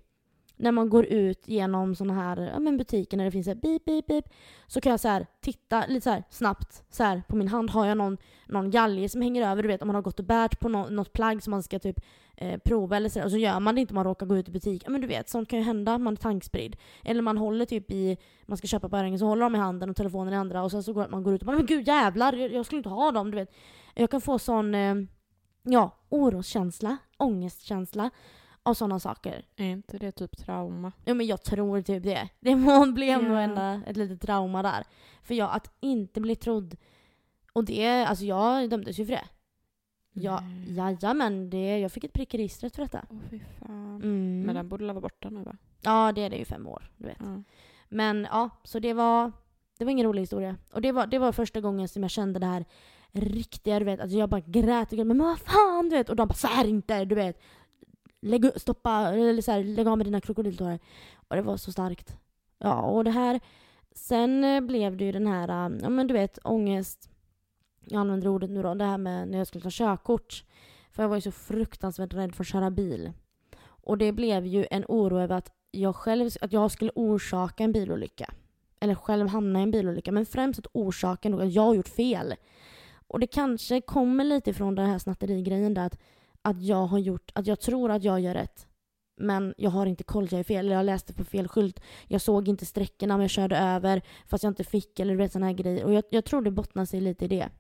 när man går ut genom såna här ja, men butiker när det finns så här beep, beep, beep, så kan jag så här titta lite så här snabbt så här på min hand. Har jag någon, någon galge som hänger över, du vet om man har gått och bärt på no något plagg som man ska typ eh, prova eller så där, och så gör man det inte om man råkar gå ut i butik. Ja men du vet, sånt kan ju hända. Man är tankspridd. Eller man håller typ i, man ska köpa på öringen så håller de i handen och telefonen i andra och sen så går man går ut och bara men gud jävlar, jag, jag skulle inte ha dem, du vet. Jag kan få sån, eh, ja, oroskänsla, ångestkänsla av sådana saker. Är inte det typ trauma? Ja men jag tror typ det. Det blev nog ändå ett litet trauma där. För jag, att inte bli trodd. Och det, alltså jag dömdes ju för det. Ja, Nej. jajamän, det, jag fick ett prick i registret för detta. Åh fy fan. Mm. Men den borde vara borta nu va? Ja, det är det ju fem år, du vet. Ja. Men ja, så det var, det var ingen rolig historia. Och det var, det var första gången som jag kände det här riktiga, du vet. Alltså jag bara grät och grät. Men vad fan, du vet. Och de bara så här inte, du vet. Lägg, stoppa, eller så här, lägg av med dina krokodiltårar. Och det var så starkt. Ja, och det här. Sen eh, blev det ju den här, eh, ja men du vet, ångest. Jag använder ordet nu då, det här med när jag skulle ta körkort. För jag var ju så fruktansvärt rädd för att köra bil. Och det blev ju en oro över att jag själv, att jag skulle orsaka en bilolycka. Eller själv hamna i en bilolycka. Men främst att orsaka att jag har gjort fel. Och det kanske kommer lite ifrån den här snatterigrejen där att, att jag har gjort, att jag tror att jag gör rätt. Men jag har inte koll, jag är fel. Eller jag läste på fel skylt. Jag såg inte sträckorna men jag körde över fast jag inte fick. Eller du vet sådana här grejer. Och jag, jag tror det bottnar sig lite i det.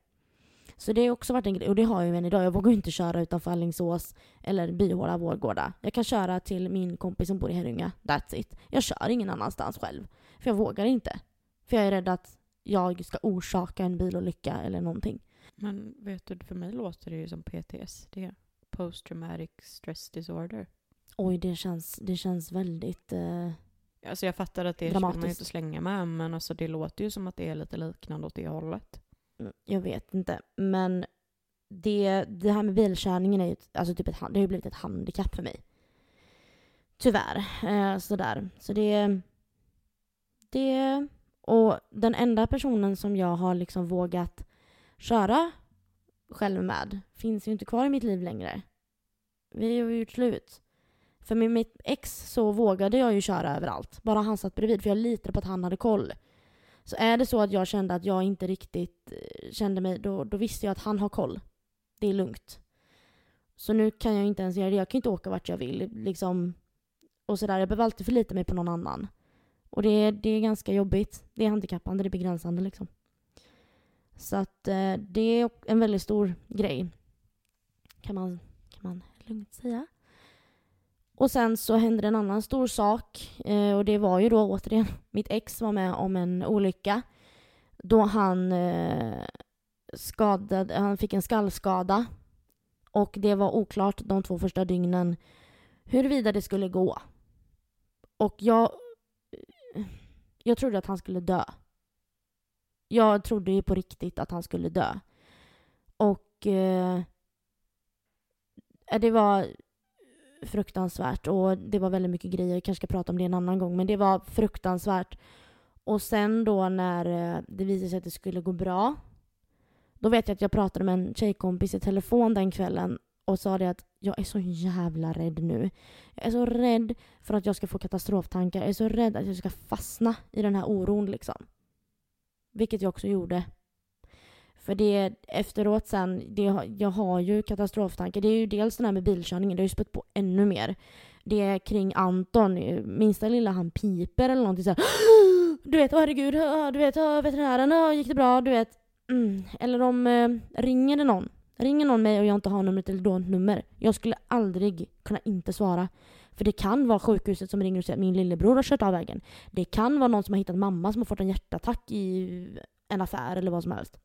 Så det har också varit en grej. Och det har jag ju än idag. Jag vågar inte köra utanför Alingsås eller Byhåla, Vårgårda. Jag kan köra till min kompis som bor i Herrljunga. That's it. Jag kör ingen annanstans själv. För jag vågar inte. För jag är rädd att jag ska orsaka en bilolycka eller någonting. Men vet du, för mig låter det ju som PTSD. Post traumatic stress disorder. Oj, det känns, det känns väldigt... Eh, Alltså jag fattar att det ska man ju Dramatiskt. inte slänga med, men alltså det låter ju som att det är lite liknande åt det hållet. jag vet inte. Men det, det här med bilkörningen är ju alltså typ ett, det har ju blivit ett handikapp för mig. Tyvärr. Eh, sådär. Så det... Det... Och den enda personen som jag har liksom vågat köra själv med finns ju inte kvar i mitt liv längre. Vi har ju gjort slut. För med mitt ex så vågade jag ju köra överallt. Bara han satt bredvid för jag litade på att han hade koll. Så är det så att jag kände att jag inte riktigt eh, kände mig, då, då visste jag att han har koll. Det är lugnt. Så nu kan jag inte ens göra det. Jag kan inte åka vart jag vill. Liksom, och sådär. Jag behöver alltid förlita mig på någon annan. Och det, det är ganska jobbigt. Det är handikappande, det är begränsande liksom. Så att eh, det är en väldigt stor grej. Kan man, kan man lugnt säga. Och sen så hände det en annan stor sak. Eh, och det var ju då återigen mitt ex var med om en olycka. Då han eh, skadade, han fick en skallskada. Och det var oklart de två första dygnen huruvida det skulle gå. Och jag, eh, jag trodde att han skulle dö. Jag trodde ju på riktigt att han skulle dö. Och eh, det var fruktansvärt och det var väldigt mycket grejer. Jag kanske ska prata om det en annan gång. Men det var fruktansvärt. Och sen då när eh, det visade sig att det skulle gå bra, då vet jag att jag pratade med en tjejkompis i telefon den kvällen och sa det att jag är så jävla rädd nu. Jag är så rädd för att jag ska få katastroftankar. Jag är så rädd att jag ska fastna i den här oron liksom. Vilket jag också gjorde. För det efteråt sen, det, jag har ju katastroftankar. Det är ju dels den här med bilkörningen, det har ju spött på ännu mer. Det är kring Anton, eh, minsta lilla han piper eller någonting såhär Du vet, herregud, du vet, veterinären, gick det bra? Du vet. Mm. Eller om eh, ringer det någon Ringer någon mig och jag inte har numret eller då nummer. Jag skulle aldrig kunna inte svara. För det kan vara sjukhuset som ringer och säger att min lillebror har kört av vägen. Det kan vara någon som har hittat mamma som har fått en hjärtattack i en affär eller vad som helst.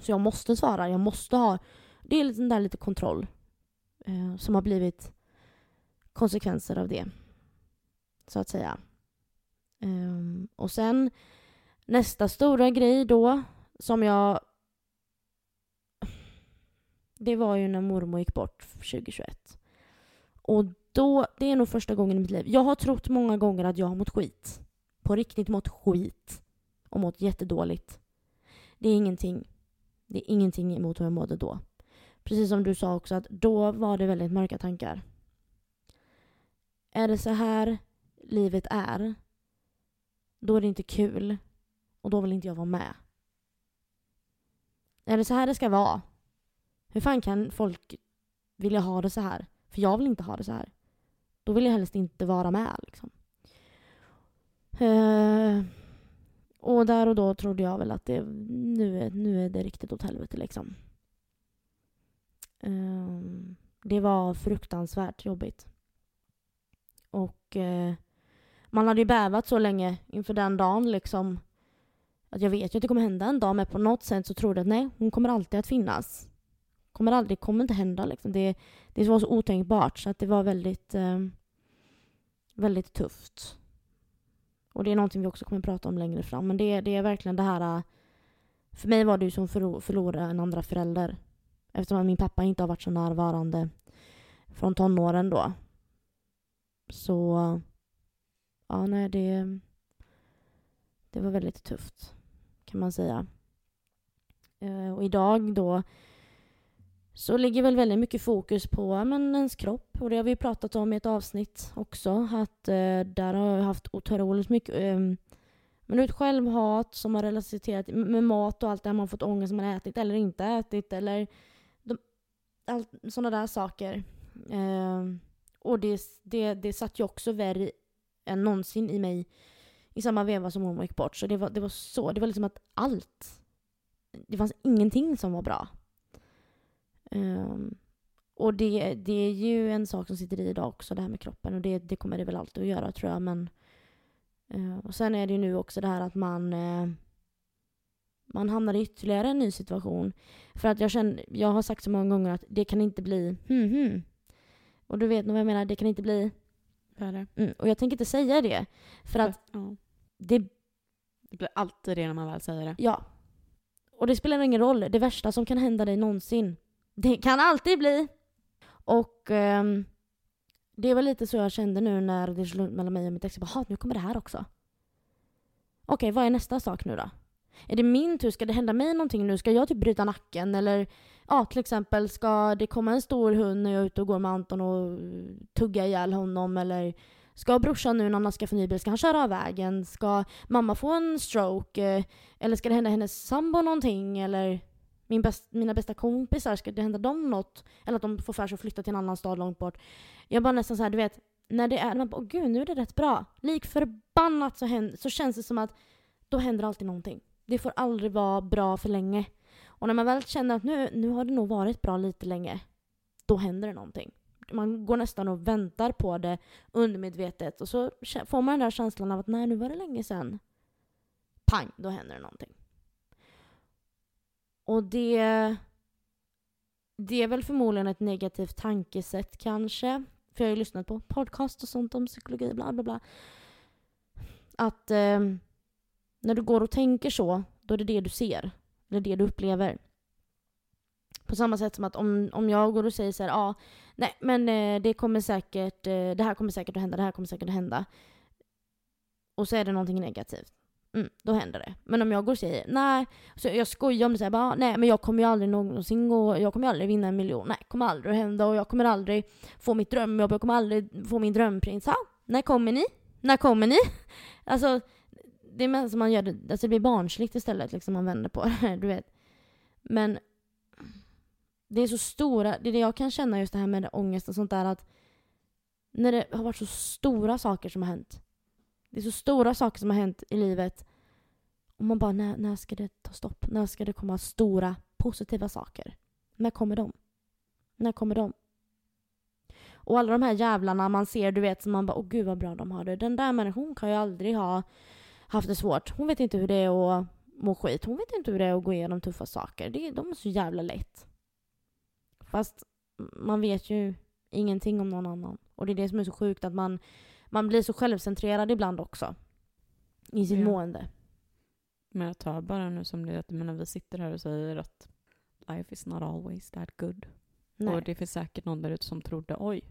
Så jag måste svara, jag måste ha... Det är den där lite kontroll. Eh, som har blivit konsekvenser av det. Så att säga. Um, och sen nästa stora grej då som jag det var ju när mormor gick bort 2021. Och då, det är nog första gången i mitt liv. Jag har trott många gånger att jag har mått skit. På riktigt mått skit. Och mått jättedåligt. Det är ingenting. Det är ingenting emot hur jag mådde då. Precis som du sa också att då var det väldigt mörka tankar. Är det så här livet är, då är det inte kul. Och då vill inte jag vara med. Är det så här det ska vara, hur fan kan folk vilja ha det så här? För jag vill inte ha det så här. Då vill jag helst inte vara med. Liksom. Eh, och där och då trodde jag väl att det, nu, är, nu är det riktigt åt helvete. Liksom. Eh, det var fruktansvärt jobbigt. Och eh, man hade ju bävat så länge inför den dagen. Liksom, att jag vet ju att det kommer hända en dag, men på något sätt så trodde jag att nej, hon kommer alltid att finnas kommer aldrig, kommer inte hända. Liksom. Det, det var så otänkbart så att det var väldigt, eh, väldigt tufft. Och det är någonting vi också kommer att prata om längre fram. Men det, det är verkligen det här... Eh, för mig var det ju som att förlora en andra förälder. Eftersom min pappa inte har varit så närvarande från tonåren då. Så... Ja, nej, det... Det var väldigt tufft, kan man säga. Eh, och idag då så ligger väl väldigt mycket fokus på men, ens kropp. Och det har vi pratat om i ett avsnitt också. Att eh, där har jag haft otroligt mycket eh, men ut självhat som har relaterat med mat och allt det här man fått ångest som man ätit eller inte ätit. Eller de, allt, sådana där saker. Eh, och det, det, det satt ju också värre än någonsin i mig i samma veva som hon gick bort. Så det var, det var så, det var liksom att allt. Det fanns ingenting som var bra. Um, och det, det är ju en sak som sitter i idag också, det här med kroppen. Och det, det kommer det väl alltid att göra tror jag. Men, uh, och sen är det ju nu också det här att man, uh, man hamnar i ytterligare en ny situation. För att jag känner, jag har sagt så många gånger att det kan inte bli hmm, hmm. Och du vet nog vad jag menar, det kan inte bli värre. Mm, och jag tänker inte säga det. För att ja. det, det blir alltid det när man väl säger det. Ja. Och det spelar ingen roll. Det värsta som kan hända dig någonsin det kan alltid bli. Och um, det var lite så jag kände nu när det slog mellan mig och mitt ex. Jag bara, nu kommer det här också. Okej, vad är nästa sak nu då? Är det min tur? Ska det hända mig någonting nu? Ska jag typ bryta nacken? Eller ja, till exempel ska det komma en stor hund när jag är ute och går med Anton och eh, tugga ihjäl honom? Eller ska brorsan nu när han ska få ny bil, ska han köra av vägen? Ska mamma få en stroke? Eh, eller ska det hända hennes sambo någonting? Eller min bäst, mina bästa kompisar, ska det hända dem något? Eller att de får för sig att flytta till en annan stad långt bort. Jag bara nästan så här, du vet, när det är, man bara, åh gud, nu är det rätt bra. Lik förbannat så, händer, så känns det som att då händer alltid någonting. Det får aldrig vara bra för länge. Och när man väl känner att nu, nu har det nog varit bra lite länge, då händer det någonting. Man går nästan och väntar på det undermedvetet och så får man den där känslan av att nej, nu var det länge sedan. Pang, då händer det någonting. Och det, det är väl förmodligen ett negativt tankesätt kanske. För jag har ju lyssnat på podcast och sånt om psykologi, bla bla bla. Att eh, när du går och tänker så, då är det det du ser. Det är det du upplever. På samma sätt som att om, om jag går och säger så här, ja, ah, nej men eh, det kommer säkert, eh, det här kommer säkert att hända, det här kommer säkert att hända. Och så är det någonting negativt mm, då händer det. Men om jag går och säger nej, så jag skojar om det, så bara, nej men jag kommer ju aldrig någonsin gå, jag kommer aldrig vinna en miljon, nej, kommer aldrig att hända och jag kommer aldrig få mitt drömjobb, jag kommer aldrig få min drömprins. Ha? När kommer ni? När kommer ni? Alltså, det är mest som man gör det, alltså det blir barnsligt istället, liksom man vänder på det, du vet. Men det är så stora, det är det jag kan känna just det här med ångest och sånt där att när det har varit så stora saker som har hänt. Det är så stora saker som har hänt i livet. Och man bara, när, när ska det ta stopp? När ska det komma stora positiva saker? När kommer de? När kommer de? Och alla de här jävlarna man ser, du vet, som man bara, åh gud vad bra de har det. Den där människan kan ju aldrig ha haft det svårt. Hon vet inte hur det är att må skit. Hon vet inte hur det är att gå igenom tuffa saker. Det, de är så jävla lätt. Fast man vet ju ingenting om någon annan. Och det är det som är så sjukt, att man, man blir så självcentrerad ibland också. I sitt Ja. mående. Men jag tar bara nu som det att menar, vi sitter här och säger att life is not always that good. Nej. Och det finns säkert någon där ute som trodde oj,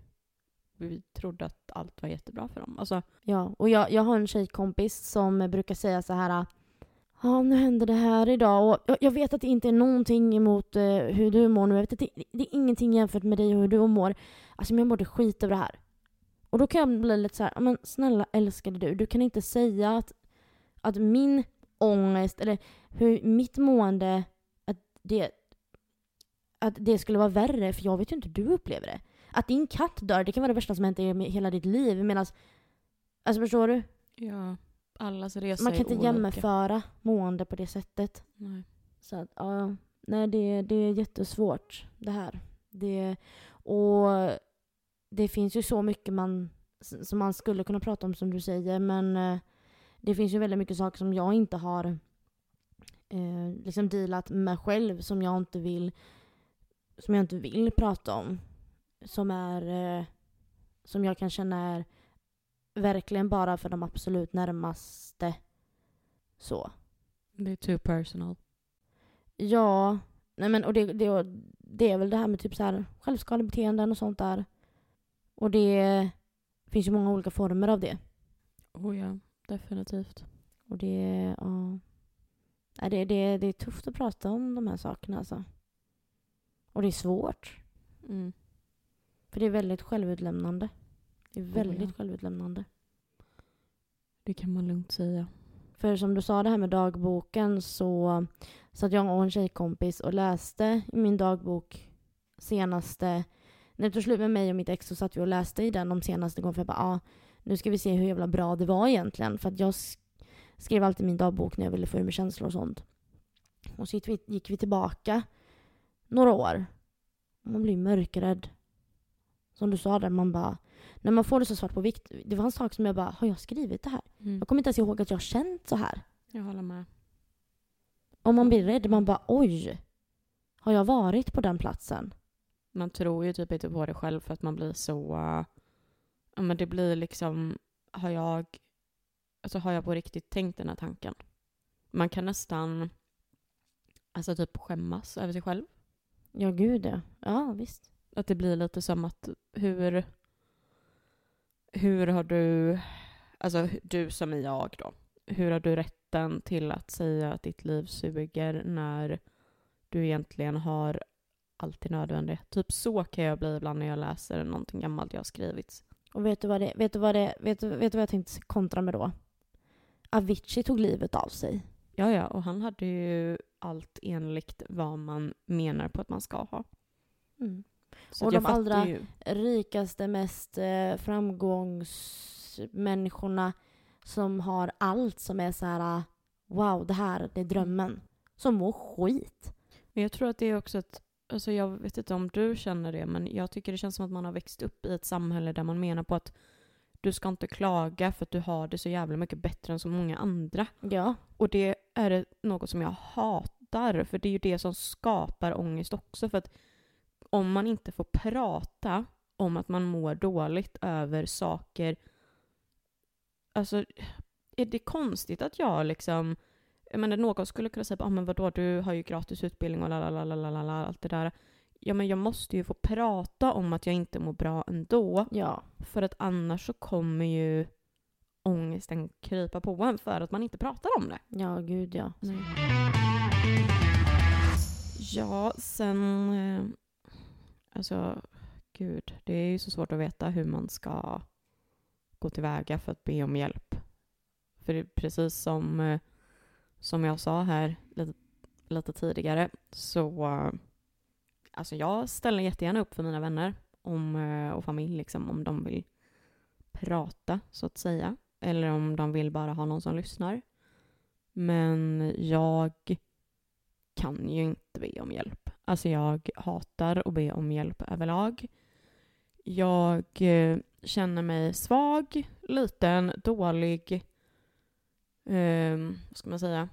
vi trodde att allt var jättebra för dem. Alltså, Ja, och jag, jag har en tjejkompis som brukar säga så här. Ja, nu hände det här idag och jag, jag vet att det inte är någonting emot eh, hur du mår nu. Jag vet att det, det är ingenting jämfört med dig och hur du mår. Alltså, men jag mådde skit över det här. Och då kan jag bli lite så här, "Ja, men snälla älskade du, du kan inte säga att, att min ångest eller hur mitt mående, att det, att det skulle vara värre, för jag vet ju inte hur du upplever det. Att din katt dör, det kan vara det värsta som hänt i hela ditt liv. Medan, alltså förstår du? ja, allas resa Man kan är inte olika. jämföra mående på det sättet. Nej. Så att, ja, nej det, det är jättesvårt det här. Det, och det finns ju så mycket man, som man skulle kunna prata om som du säger, men eh, det finns ju väldigt mycket saker som jag inte har eh, liksom dealat med själv som jag inte vill som jag inte vill prata om. Som är eh, som jag kan känna är verkligen bara för de absolut närmaste. Så. Det är too personal. Ja, nej men och det, det, det är väl det här med typ så här självskadebeteenden och sånt där. Och det finns ju många olika former av det. Oh ja, definitivt. Och det, ja. Det, det, det är tufft att prata om de här sakerna alltså. Och det är svårt. Mm. För det är väldigt självutlämnande. Det är Oh, väldigt ja. självutlämnande. Det kan man lugnt säga. För som du sa det här med dagboken så satt jag och en tjejkompis och läste i min dagbok senaste... När det tog slut med mig och mitt ex så satt vi och läste i den de senaste gången för jag bara ah, nu ska vi se hur jävla bra det var egentligen. För att jag sk- skrev alltid min dagbok när jag ville få ur mig känslor och sånt. Och så gick vi, gick vi tillbaka några år. Man blir mörkrädd. Som du sa där, man bara... När man får det så svart på vikt. Det var en sak som jag bara, har jag skrivit det här? Mm. Jag kommer inte ens ihåg att jag har känt så här. Jag håller med. Om man blir rädd, man bara oj. Har jag varit på den platsen? Man tror ju typ inte på det själv för att man blir så... Ja men det blir liksom... Har jag... Alltså har jag på riktigt tänkt den här tanken? Man kan nästan... Alltså typ skämmas över sig själv. Ja, gud ja. Ja, visst. Att det blir lite som att hur... Hur har du... Alltså du som är jag då. Hur har du rätten till att säga att ditt liv suger när du egentligen har allt det nödvändiga? Typ så kan jag bli ibland när jag läser någonting gammalt jag har skrivit. Och vet du vad det, vet du vad det, vet du, vet du vad jag tänkte kontra med då? Avicii tog livet av sig. Ja, ja, och han hade ju allt enligt vad man menar på att man ska ha. Mm. Och de allra- ju. Rikaste, mest eh, framgångsmänniskorna som har allt som är så här wow, det här, det är drömmen. Som mår skit. Men jag tror att det är också ett, alltså jag vet inte om du känner det, men jag tycker det känns som att man har växt upp i ett samhälle där man menar på att du ska inte klaga för att du har det så jävla mycket bättre än så många andra. Ja. Och det är något som jag hatar, för det är ju det som skapar ångest också. För att om man inte får prata om att man mår dåligt över saker, alltså är det konstigt att jag liksom menar, någon skulle kunna säga ah, men vadå, du har ju gratis utbildning och lalalala, allt det där. Ja, men jag måste ju få prata om att jag inte mår bra ändå. Ja. För att annars så kommer ju ångest ångesten krypa på en för att man inte pratar om det. Ja, gud ja. Ja, sen... eh, Alltså, gud. Det är ju så svårt att veta hur man ska gå tillväga för att be om hjälp. För det är precis som, eh, som jag sa här lite, lite tidigare så... Eh, alltså jag ställer jättegärna upp för mina vänner om, eh, och familj liksom, om de vill prata, så att säga. Eller om de vill bara ha någon som lyssnar. Men jag kan ju inte be om hjälp. Alltså jag hatar att be om hjälp överlag. Jag eh, känner mig svag, liten, dålig. Eh, vad ska man säga?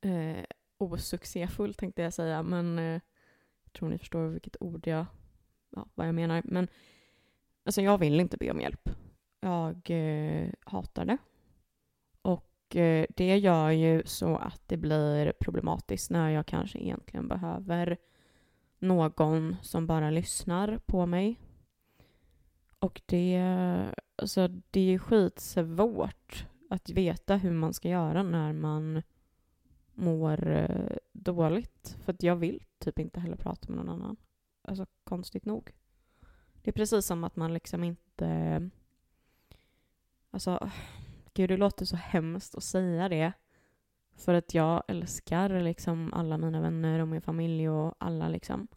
Eh, osuccéfull tänkte jag säga, men eh, jag tror ni förstår vilket ord jag, ja, vad jag menar. Men alltså jag vill inte be om hjälp. Jag eh, hatar det. Och eh, det gör ju så att det blir problematiskt när jag kanske egentligen behöver någon som bara lyssnar på mig. Och det, alltså det är ju skitsvårt att veta hur man ska göra när man mår eh, dåligt. För att jag vill typ inte heller prata med någon annan. Alltså konstigt nog. Det är precis som att man liksom inte... Alltså, gud det låter så hemskt att säga det. För att jag älskar liksom alla mina vänner och min familj och alla liksom.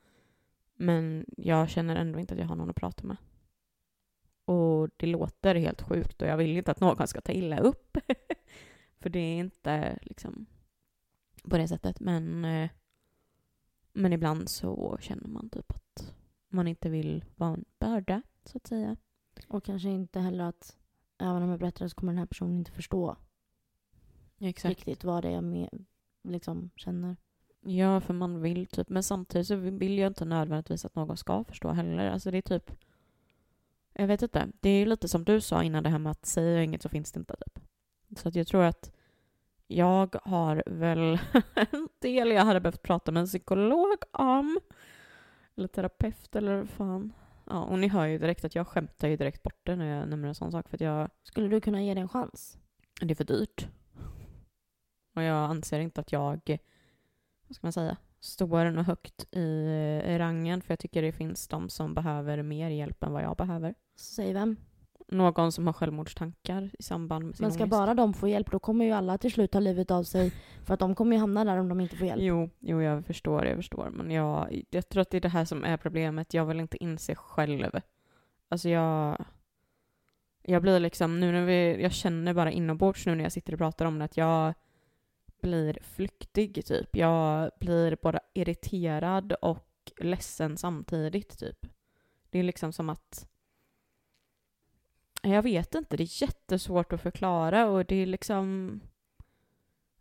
Men jag känner ändå inte att jag har någon att prata med. Och det låter helt sjukt och jag vill inte att någon ska ta illa upp. För det är inte liksom på det sättet. Men, eh, men ibland så känner man typ att man inte vill vara en börda, så att säga. Och kanske inte heller att även om jag berättar så kommer den här personen inte förstå riktigt vad det är jag med, liksom känner. Ja, för man vill typ. Men samtidigt så vill jag inte nödvändigtvis att någon ska förstå heller. Alltså det är typ... Jag vet inte. Det är ju lite som du sa innan det här med att säger jag inget så finns det inte typ. Så att jag tror att jag har väl en del jag hade behövt prata med en psykolog om. Eller terapeut eller fan. Ja, och ni hör ju direkt att jag skämtar ju direkt bort det när jag nämner en sån sak för att jag... Skulle du kunna ge det en chans? Det är för dyrt. Och jag anser inte att jag, vad ska man säga, står något högt i rangen för jag tycker det finns de som behöver mer hjälp än vad jag behöver. Säg vem? Någon som har självmordstankar i samband med sin Men ska ångest. bara de få hjälp då kommer ju alla till slut ta livet av sig för att de kommer ju hamna där om de inte får hjälp. Jo, jo, jag förstår, jag förstår. Men jag, jag tror att det är det här som är problemet. Jag vill inte inse själv. Alltså jag... Jag blir liksom, nu när vi, jag känner bara inombords nu när jag sitter och pratar om det att jag blir flyktig typ. Jag blir både irriterad och ledsen samtidigt typ. Det är liksom som att jag vet inte, det är jättesvårt att förklara och det är liksom...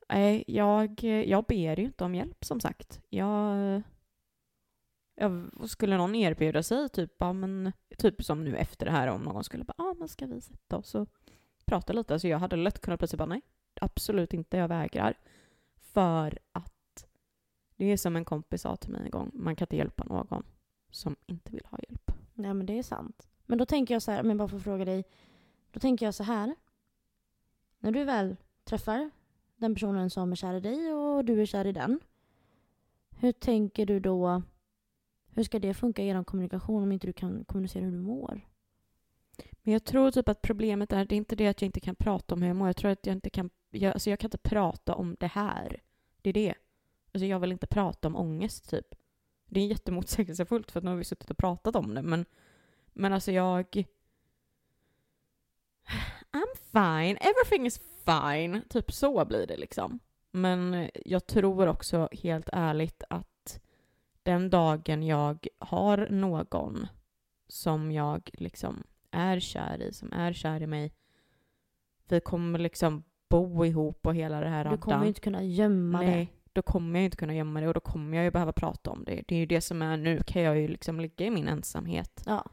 Nej, jag, jag ber ju inte om hjälp som sagt. Jag, jag skulle någon erbjuda sig, typ, ja, men, typ som nu efter det här, om någon skulle bara, ja ah, men ska vi sätta oss och prata lite? Alltså jag hade lätt kunnat plötsligt bara, nej, absolut inte, jag vägrar. För att det är som en kompis sa till mig en gång, man kan inte hjälpa någon som inte vill ha hjälp. Nej men det är sant. Men då tänker jag så här, men bara för att fråga dig. Då tänker jag så här. När du väl träffar den personen som är kär i dig och du är kär i den. Hur tänker du då? Hur ska det funka i er kommunikation om inte du kan kommunicera hur du mår? Men jag tror typ att problemet är, det är inte det att jag inte kan prata om hur jag mår. Jag tror att jag inte kan, jag, alltså jag kan inte prata om det här. Det är det. Alltså jag vill inte prata om ångest typ. Det är jättemotsägelsefullt för att nu har vi suttit och pratat om det men, men alltså jag... I'm fine, everything is fine. Typ så blir det liksom. Men jag tror också helt ärligt att den dagen jag har någon som jag liksom är kär i, som är kär i mig. Vi kommer liksom bo ihop och hela det här Du kommer ju inte kunna gömma Nej, det. då kommer jag inte kunna gömma det och då kommer jag ju behöva prata om det. Det är ju det som är nu, kan jag ju liksom ligga i min ensamhet. Ja.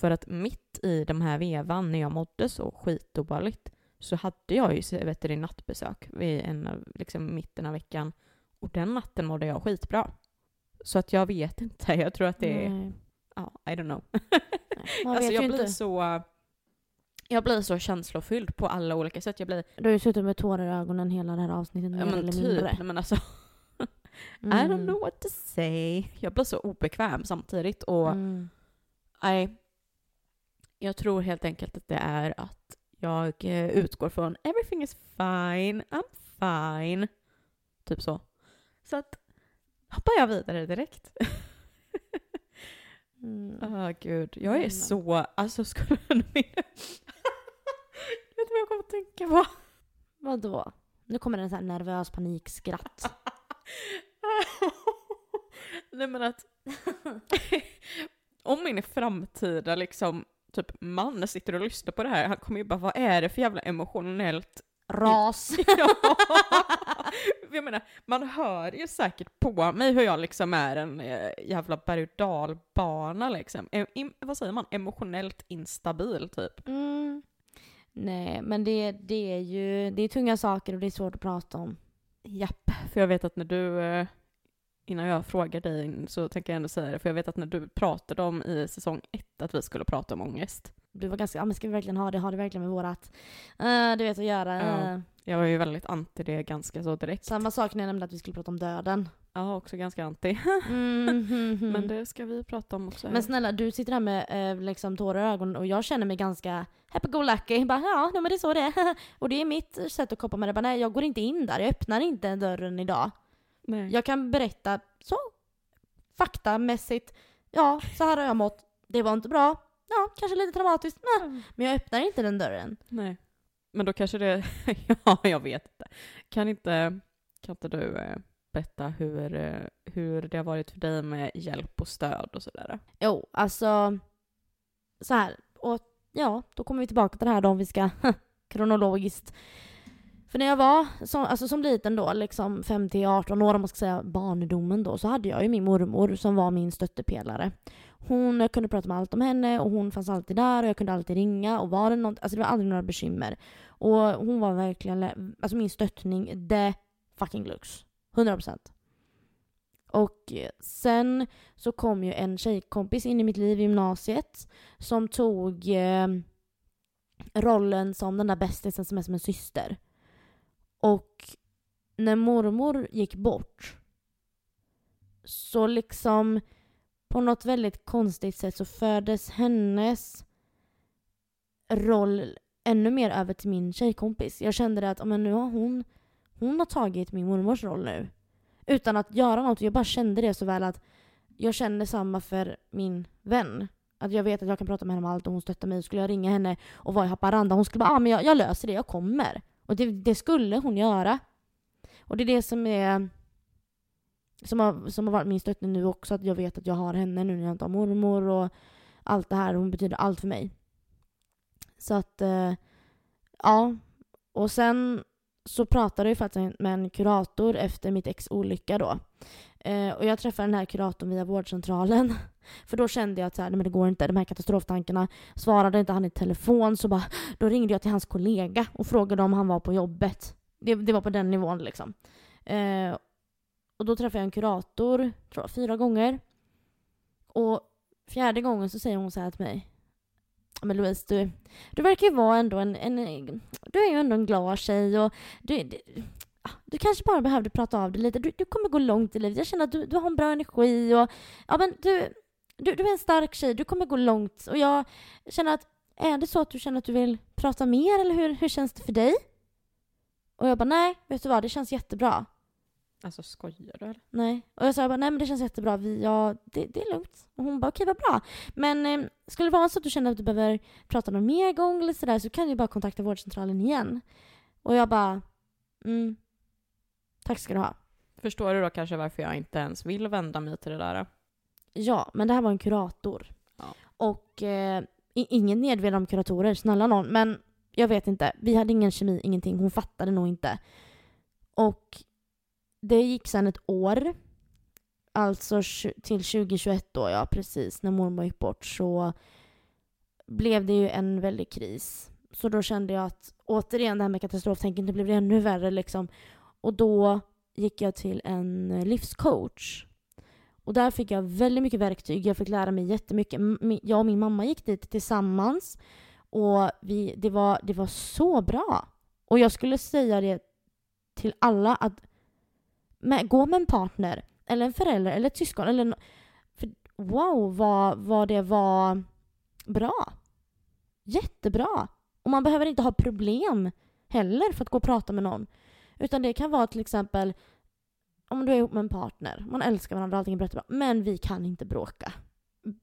För att mitt i de här vevan, när jag mådde så skitdåligt, så hade jag ju nattbesök vid en, av- liksom mitten av veckan. Och den natten mådde jag skitbra. Så att jag vet inte, jag tror att det är, Nej. ja, I don't know. Nej. Alltså jag blir inte. så... Jag blir så känslofylld på alla olika sätt. Jag blir, Du har ju suttit med tårar i ögonen hela det här avsnittet ja men typ, mindre. nej, men alltså I Mm. don't know what to say. Jag blir så obekväm samtidigt och Mm. Jag tror helt enkelt att det är att jag eh, utgår från everything is fine, I'm fine. Typ så. Så att hoppar jag vidare direkt. Mm. Åh gud, jag är Mm. så, alltså skulle du vilja... Vet du vad jag kommer att tänka på? Vadå? Nu kommer en sån här nervös panikskratt. Nej men att om min framtida liksom typ man sitter och lyssnar på det här, han kommer ju bara vad är det för jävla emotionellt Ras. Ja. Jag menar, man hör ju säkert på mig hur jag liksom är en eh, jävla berg och dalbana liksom. Im, vad säger man? Emotionellt instabil typ. Mm. Nej, men det, det är ju det är tunga saker och det är svårt att prata om. Japp, för jag vet att när du, eh, innan jag frågar dig så tänker jag ändå säga det, för jag vet att när du pratade om i säsong ett att vi skulle prata om ångest. Du var ganska, ja men ska vi verkligen ha det? Ha det verkligen med vårat, eh, du vet att göra. Ja. eh, Jag var ju väldigt anti det ganska så direkt. Samma sak när jag nämnde att vi skulle prata om döden. Ja, också ganska anti. Mm, mm, mm. Men det ska vi prata om också. Men snälla, du sitter här med eh, liksom tårar i ögonen och jag känner mig ganska happy-go-lucky. Bara, ja, nej, men det är så det är. och det är mitt sätt att koppa med det. Bara, nej, jag går inte in där. Jag öppnar inte dörren idag. Nej. Jag kan berätta så, faktamässigt. Ja, så här har jag mått. Det var inte bra. Ja, kanske lite traumatiskt. Nej. Men jag öppnar inte den dörren. Nej. Men då kanske det, ja jag vet inte. Kan inte, kan inte du eh, berätta hur, eh, hur det har varit för dig med hjälp och stöd och sådär? Jo, alltså så här. Och ja, då kommer vi tillbaka till det här då om vi ska kronologiskt. För när jag var som, alltså som liten då, liksom 5 till 18 år om man ska säga barndomen då, så hade jag ju min mormor som var min stöttepelare. Hon, jag kunde prata med allt om henne och hon fanns alltid där och jag kunde alltid ringa och var det något, alltså det var aldrig några bekymmer. Och hon var verkligen, alltså min stöttning, the fucking lux. 100%. Och sen så kom ju en tjejkompis in i mitt liv i gymnasiet som tog eh, rollen som den där bästisen som är som en syster. Och när mormor gick bort så liksom på något väldigt konstigt sätt så fördes hennes roll ännu mer över till min tjejkompis. Jag kände att men nu har hon, hon har tagit min mormors roll nu. Utan att göra något. Jag bara kände det så väl att jag känner samma för min vän. Att jag vet att jag kan prata med henne om allt och hon stöttar mig. Skulle jag ringa henne och vara i Haparanda, hon skulle bara ah, men jag, jag löser det, jag kommer. Och det, det skulle hon göra. Och det är det som är som har, som har varit min stöttning nu också, att jag vet att jag har henne nu när jag inte har mormor och allt det här. Hon betyder allt för mig. Så att, eh, ja. Och sen så pratade jag faktiskt med en kurator efter mitt ex olycka då. Eh, och jag träffade den här kuratorn via vårdcentralen. För då kände jag att så här, nej, men det går inte, de här katastroftankarna. Svarade inte han i telefon så bara, då ringde jag till hans kollega och frågade om han var på jobbet. Det, det var på den nivån liksom. Eh, och då träffade jag en kurator, tror jag, fyra gånger. Och fjärde gången så säger hon så här till mig. Men Louise, du, du verkar ju vara ändå en, en... Du är ju ändå en glad tjej och du, du, ah, du kanske bara behövde prata av dig lite. Du, du kommer gå långt i livet. Jag känner att du, du har en bra energi och... Ja men du, du, du är en stark tjej. Du kommer gå långt. Och jag känner att... Är det så att du känner att du vill prata mer eller hur, hur känns det för dig? Och jag bara nej, vet du vad? Det känns jättebra. Alltså skojar du eller? Nej. Och jag sa bara, nej men det känns jättebra, vi, ja, det, det är lugnt. Och hon bara, okej vad bra. Men eh, skulle det vara så att du känner att du behöver prata någon mer gång eller sådär så kan du bara kontakta vårdcentralen igen. Och jag bara, mm, tack ska du ha. Förstår du då kanske varför jag inte ens vill vända mig till det där? Ja, men det här var en kurator. Ja. Och eh, ingen nedvärderande om kuratorer, snälla någon. Men jag vet inte, vi hade ingen kemi, ingenting. Hon fattade nog inte. Och det gick sen ett år. Alltså till 2021 då, ja precis, när mormor gick bort så blev det ju en väldig kris. Så då kände jag att återigen det här med katastroftänket, nu blev det ännu värre liksom. Och då gick jag till en livscoach. Och där fick jag väldigt mycket verktyg. Jag fick lära mig jättemycket. Jag och min mamma gick dit tillsammans. Och vi, det, var, det var så bra. Och jag skulle säga det till alla att med, gå med en partner, eller en förälder, eller ett syskon. Eller, no- för, wow, vad, vad det var bra. Jättebra. Och man behöver inte ha problem heller för att gå och prata med någon. Utan det kan vara till exempel om du är ihop med en partner, man älskar varandra, allting är jättebra, men vi kan inte bråka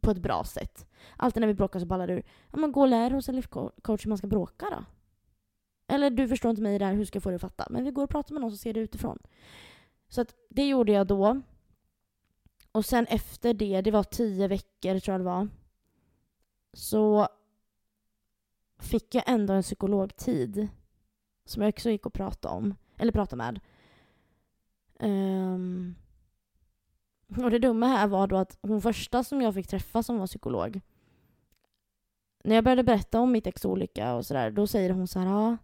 på ett bra sätt. Alltid när vi bråkar så ballar det ur. Ja, men gå och lär hos en livscoach hur man ska bråka då. Eller du förstår inte mig där, hur ska jag få dig att fatta? Men vi går och pratar med någon som ser det utifrån. Så att det gjorde jag då. Och sen efter det, det var tio veckor tror jag det var. Så fick jag ändå en psykologtid. Som jag också gick och pratade om. Eller pratade med. Um, och det dumma här var då att hon första som jag fick träffa som var psykolog. När jag började berätta om mitt ex olycka och sådär, då säger hon så här, ja.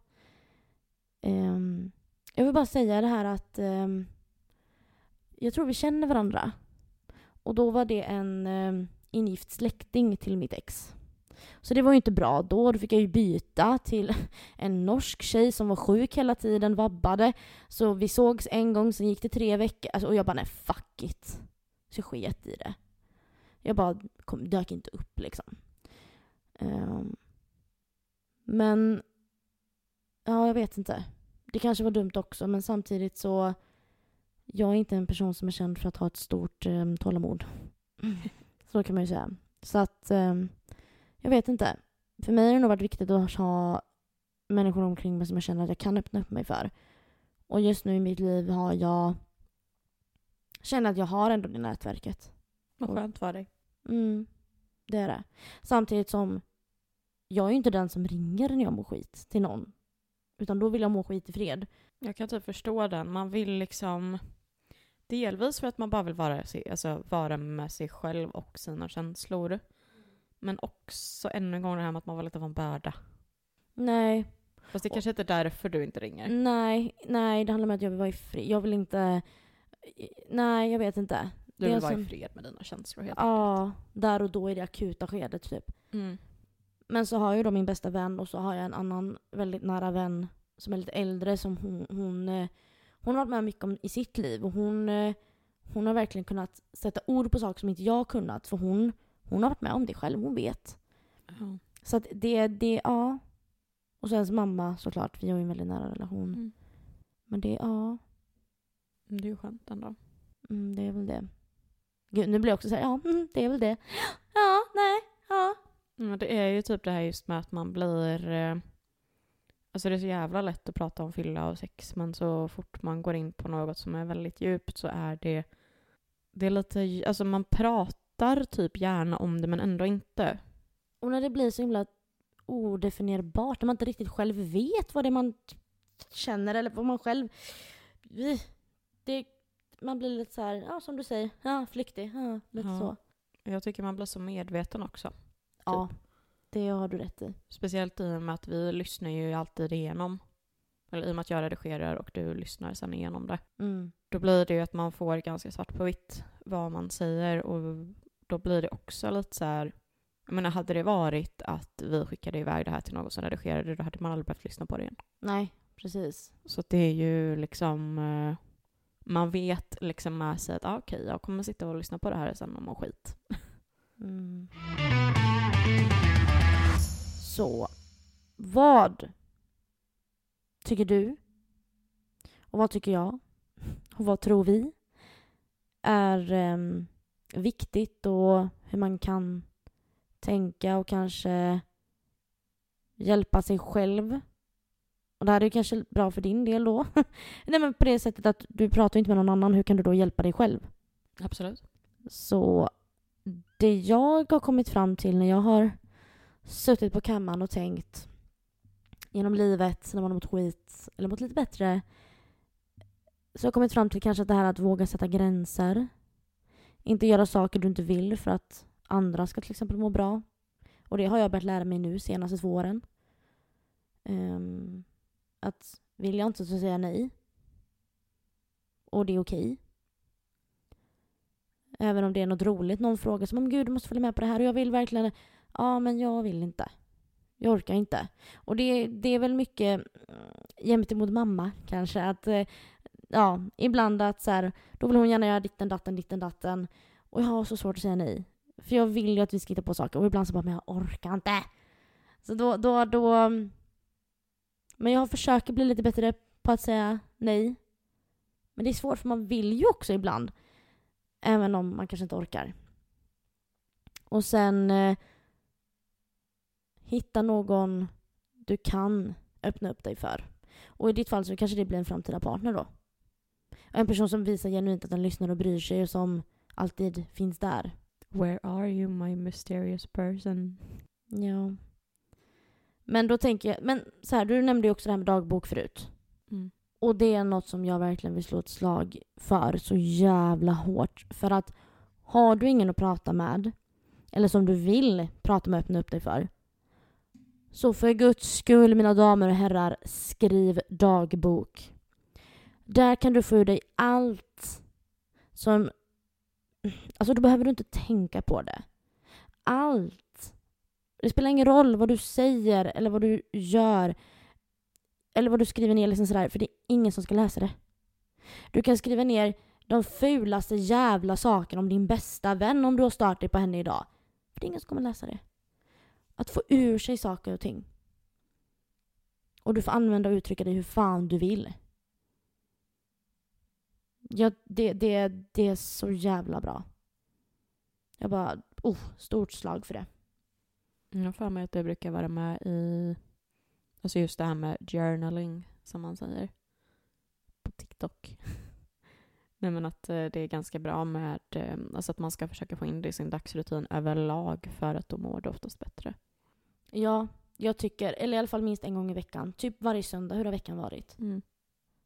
um, jag vill bara säga det här att um, jag tror vi känner varandra. Och då var det en eh, ingift släkting till mitt ex. Så det var ju inte bra då. Då fick jag ju byta till en norsk tjej som var sjuk hela tiden, vabbade. Så vi sågs en gång, sen gick det tre veckor. Alltså, och jag bara, nej fuck it. Så jag sket i det. Jag bara kom, dök inte upp liksom. Um, men, ja jag vet inte. Det kanske var dumt också, men samtidigt så jag är inte en person som är känd för att ha ett stort um, tålamod. Så kan man ju säga. Så att, um, jag vet inte. För mig har det nog varit viktigt att ha människor omkring mig som jag känner att jag kan öppna upp mig för. Och just nu i mitt liv har jag känner att jag har ändå det nätverket. Vad skönt för dig. Mm, det är det. Samtidigt som jag är ju inte den som ringer när jag mår skit till någon. Utan då vill jag må skit i fred. Jag kan typ förstå den. Man vill liksom... Delvis för att man bara vill vara, alltså, vara med sig själv och sina känslor. Men också ännu en gång det här med att man vill inte vara en börda. Nej, Fast det kanske inte är därför du inte ringer. nej, nej. Det handlar om att jag vill vara i fred. Jag vill inte... Nej, jag vet inte. Du vill vara som- i fred med dina känslor helt Ja, där och då i det akuta skedet typ. Mm. Men så har jag då min bästa vän och så har jag en annan väldigt nära vän som är lite äldre som hon, hon, eh, hon har varit med mycket om i sitt liv och hon, eh, hon har verkligen kunnat sätta ord på saker som inte jag kunnat för hon, hon har varit med om det själv, hon vet. Ja. Så att det, det, ja. Och så ens mamma såklart, vi har ju en väldigt nära relation. Mm. Men det, ja, Det är ju skönt ändå. mm, det är väl det. Gud, nu blir jag också såhär, ja, mm, det är väl det. Ja, nej, ja. Men det är ju typ det här just med att man blir... Alltså det är så jävla lätt att prata om fylla och sex men så fort man går in på något som är väldigt djupt så är det... Det är lite... Alltså man pratar typ gärna om det men ändå inte. Och när det blir så himla odefinierbart, när man inte riktigt själv vet vad det är man känner eller vad man själv... Det, man blir lite så här, ja som du säger, ja flyktig, ja, lite Ja. så. Jag tycker man blir så medveten också. Ja, det har du rätt i. Speciellt i och med att vi lyssnar ju alltid igenom. Eller i och med att jag redigerar och du lyssnar sen igenom det. Mm. Då blir det ju att man får ganska svart på vitt vad man säger och då blir det också lite så här. Jag menar, hade det varit att vi skickade iväg det här till någon som redigerade då hade man aldrig behövt lyssna på det igen. Nej, precis. Så det är ju liksom, eh, man vet liksom med sig att ah, okej, jag kommer sitta och lyssna på det här sen om och skit. Mm. Så, vad tycker du? Och vad tycker jag? Och vad tror vi? Är em, viktigt och hur man kan tänka och kanske hjälpa sig själv. Och det här är kanske bra för din del då. Nej men på det sättet att du pratar inte med någon annan, hur kan du då hjälpa dig själv? Absolut. Så det jag har kommit fram till när jag har suttit på kammaren och tänkt genom livet när man har mått skit eller mått lite bättre så har jag kommit fram till kanske att det här att våga sätta gränser. Inte göra saker du inte vill för att andra ska till exempel må bra. Och det har jag börjat lära mig nu senaste två åren. Um, att vill jag inte så säger jag nej. Och det är okej. Även om det är något roligt, någon frågar som om gud du måste följa med på det här och jag vill verkligen, ja men jag vill inte. Jag orkar inte. Och det, det är väl mycket mm, gentemot mamma kanske. Att, eh, ja, ibland att så här, då vill hon gärna göra ditten datten, ditten datten. Och jag har så svårt att säga nej. För jag vill ju att vi ska hitta på saker. Och ibland så bara, men jag orkar inte. Så då, då, då... Men jag försöker bli lite bättre på att säga nej. Men det är svårt för man vill ju också ibland. Även om man kanske inte orkar. Och sen eh, hitta någon du kan öppna upp dig för. Och i ditt fall så kanske det blir en framtida partner då. En person som visar genuint att den lyssnar och bryr sig och som alltid finns där. Where are you my mysterious person? Ja. Men då tänker jag, men så här, du nämnde ju också det här med dagbok förut. Mm. Och det är något som jag verkligen vill slå ett slag för så jävla hårt. För att har du ingen att prata med, eller som du vill prata med och öppna upp dig för, så för guds skull mina damer och herrar, skriv dagbok. Där kan du få ur dig allt som... Alltså då behöver du inte tänka på det. Allt. Det spelar ingen roll vad du säger eller vad du gör eller vad du skriver ner, liksom sådär, för det är ingen som ska läsa det. Du kan skriva ner de fulaste jävla sakerna om din bästa vän om du har startat på henne idag. För det är ingen som kommer läsa det. Att få ur sig saker och ting. Och du får använda och uttrycka dig hur fan du vill. Ja, det, det, det är så jävla bra. Jag bara, oh, stort slag för det. Jag har för mig att det brukar vara med i Alltså just det här med journaling, som man säger på TikTok. Nej men att eh, det är ganska bra med, eh, alltså att man ska försöka få in det i sin dagsrutin överlag för att då mår du oftast bättre. Ja, jag tycker, eller i alla fall minst en gång i veckan. Typ varje söndag. Hur har veckan varit? Mm.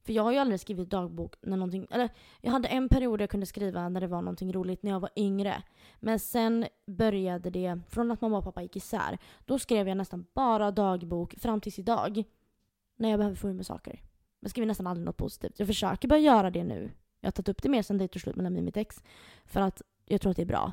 För jag har ju aldrig skrivit dagbok när någonting... Eller jag hade en period jag kunde skriva när det var någonting roligt när jag var yngre. Men sen började det, från att mamma och pappa gick isär, då skrev jag nästan bara dagbok fram tills idag. När jag behöver få ur mig saker. Jag skriver nästan aldrig något positivt. Jag försöker börja göra det nu. Jag har tagit upp det mer sen det tog slut mellan mig och mitt ex. För att jag tror att det är bra.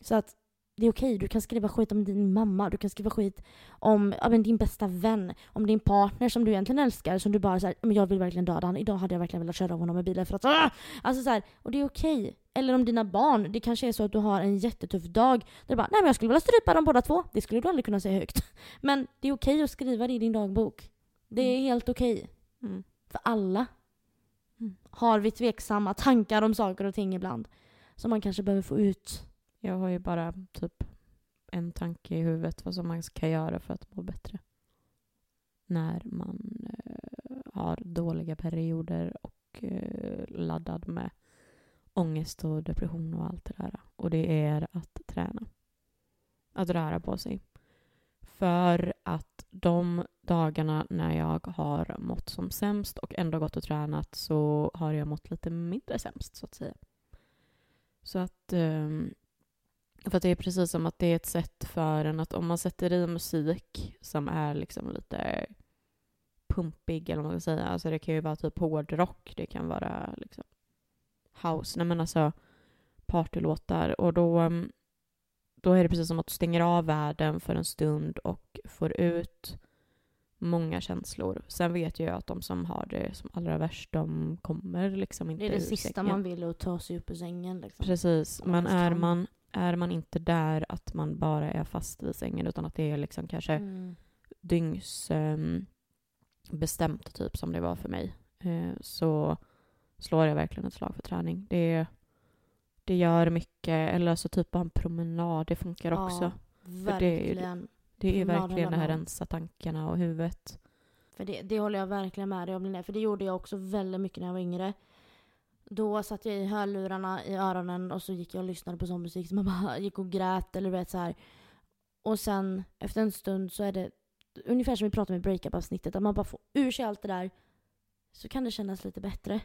Så att det är okej. Du kan skriva skit om din mamma, du kan skriva skit om ja, din bästa vän, om din partner som du egentligen älskar, som du bara säger men jag vill verkligen döda honom. Idag hade jag verkligen velat köra av honom med bilen för att ah! Alltså så här, och det är okej. Eller om dina barn, det kanske är så att du har en jättetuff dag där du bara nej men jag skulle vilja strypa dem båda två. Det skulle du aldrig kunna säga högt. Men det är okej att skriva det i din dagbok. Det är helt okej. Mm. För alla Mm. har vi tveksamma tankar om saker och ting ibland. Som man kanske behöver få ut. Jag har ju bara typ en tanke i huvudet vad som man ska göra för att må bättre. När man eh, har dåliga perioder och eh, laddad med ångest och depression och allt det där. Och det är att träna. Att röra på sig. För att de dagarna när jag har mått som sämst och ändå gått och tränat så har jag mått lite mindre sämst så att säga. Så att ehm, för att det är precis som att det är ett sätt för en att om man sätter i musik som är liksom lite pumpig eller vad man ska säga. Alltså det kan ju vara typ hårdrock, det kan vara liksom house, nej men alltså partylåtar och då, mm, då är det precis som att du stänger av världen för en stund och får ut många känslor. Sen vet jag att de som har det som allra värst, de kommer liksom inte Det är det ur sista sängen. man vill, att ta sig upp ur sängen. Liksom. Precis, men är man, är man inte där att man bara är fast i sängen utan att det är liksom kanske Mm. dygns ehm, typ som det var för mig eh, så slår jag verkligen ett slag för träning. Det, det gör mycket, eller alltså typ bara en promenad, det funkar också. Ja, För det verkligen. Det är verkligen det här rensa tankarna och huvudet. För det, det håller jag verkligen med dig om. För det gjorde jag också väldigt mycket när jag var yngre. Då satt jag i hörlurarna i öronen och så gick jag och lyssnade på sån musik som man bara gick och grät eller du vet så här. Och sen efter en stund så är det ungefär som vi pratade med breakup-avsnittet. Att man bara får ur sig allt det där. Så kan det kännas lite bättre.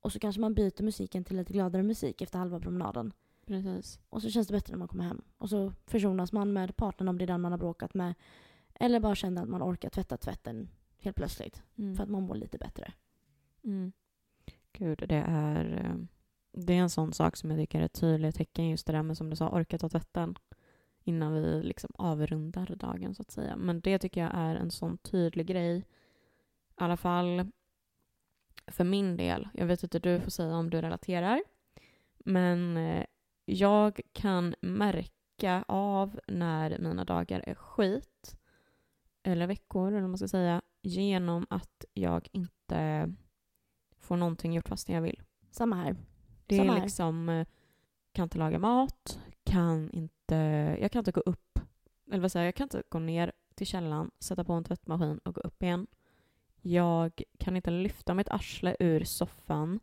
Och så kanske man byter musiken till lite gladare musik efter halva promenaden. Precis. Och så känns det bättre när man kommer hem. Och så försonas man med partnern om det är den man har bråkat med. Eller bara känner att man orkar tvätta tvätten helt plötsligt. Mm. För att man mår lite bättre. Mm. Gud, det är, eh, det är en sån sak som jag tycker är ett tydligt tecken just det där med som du sa, orka ta tvätten. innan vi liksom avrundar dagen så att säga. Men det tycker jag är en sån tydlig grej. I alla fall för min del. Jag vet inte, du får säga om du relaterar. Men eh, jag kan märka av när mina dagar är skit, eller veckor eller vad man ska säga, genom att jag inte får någonting gjort fastän jag vill. Samma här. Det Samma är här. liksom, eh, kan inte laga mat, kan inte, jag kan inte gå upp, eller vad säger jag, jag kan inte gå ner till källaren, sätta på en tvättmaskin och gå upp igen. Jag kan inte lyfta mitt arsle ur soffan.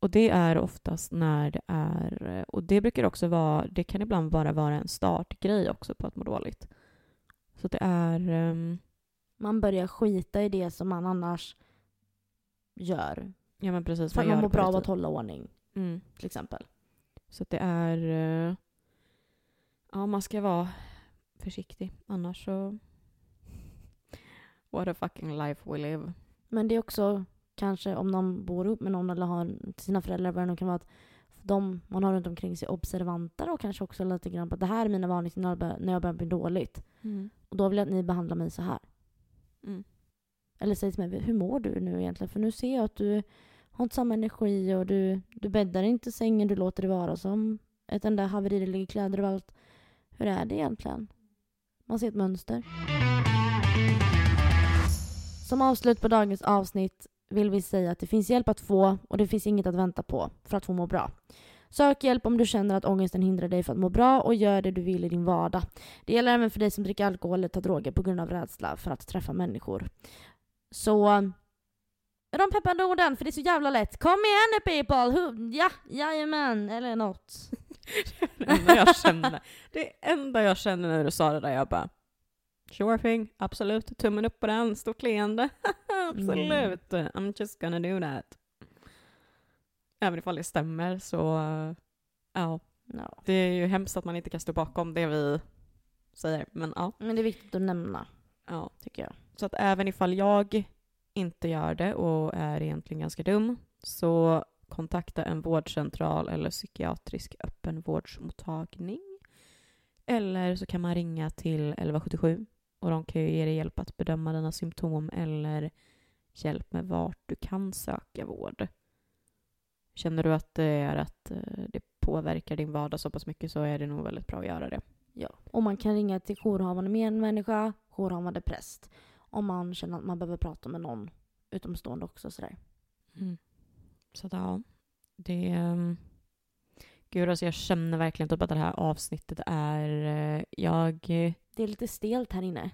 Och det är oftast när det är, och det brukar också vara, det kan ibland bara vara en startgrej också på att må dåligt. Så det är, ehm, Man börjar skita i det som man annars gör. ja men precis. För att man mår bra av att hålla ordning, Mm. till exempel. Så att det är... eh, Ja, man ska vara försiktig. Annars så... What a fucking life we live. Men det är också kanske om någon bor ihop med någon eller har sina föräldrar, vad det kan vara, att de man har runt omkring sig observanter och kanske också lite grann på att det här är mina varningssignaler när jag börjar bli dåligt. Och då vill jag att ni behandlar mig så här. Mm. Eller säg till mig, hur mår du nu egentligen? För nu ser jag att du har inte samma energi och du, du bäddar inte sängen, du låter det vara som ett enda haveri, det ligger kläder överallt. Hur är det egentligen? Man ser ett mönster. Som avslut på dagens avsnitt vill vi säga att det finns hjälp att få och det finns inget att vänta på för att få må bra. Sök hjälp om du känner att ångesten hindrar dig för att må bra och gör det du vill i din vardag. Det gäller även för dig som dricker alkohol eller tar droger på grund av rädsla för att träffa människor. Så de peppande orden, för det är så jävla lätt. Kom igen nu people! Hu- Ja, jajamän, eller något. Det enda jag känner, det enda jag känner när du sa det där, jag bara Sure thing, absolut, tummen upp på den, stort leende. absolut, I'm just gonna do that. Även ifall det stämmer så, eh, ja, Ja. det är ju hemskt att man inte kan stå bakom det vi säger, men ja. Men det är viktigt att nämna, ja. tycker jag. Så att även ifall jag inte gör det och är egentligen ganska dum så kontakta en vårdcentral eller psykiatrisk öppenvårdsmottagning. Eller så kan man ringa till 1177 och de kan ju ge dig hjälp att bedöma dina symptom eller hjälp med vart du kan söka vård. Känner du att det är att eh, det påverkar din vardag så pass mycket så är det nog väldigt bra att göra det. Ja. Och man kan ringa till jourhavande medmänniska, jourhavande präst. Om man känner att man behöver prata med någon utomstående också. Sådär. Mm. Så att, ja, det... Um, gud, alltså jag känner verkligen typ att det här avsnittet är... eh, jag... Det är lite stelt här inne.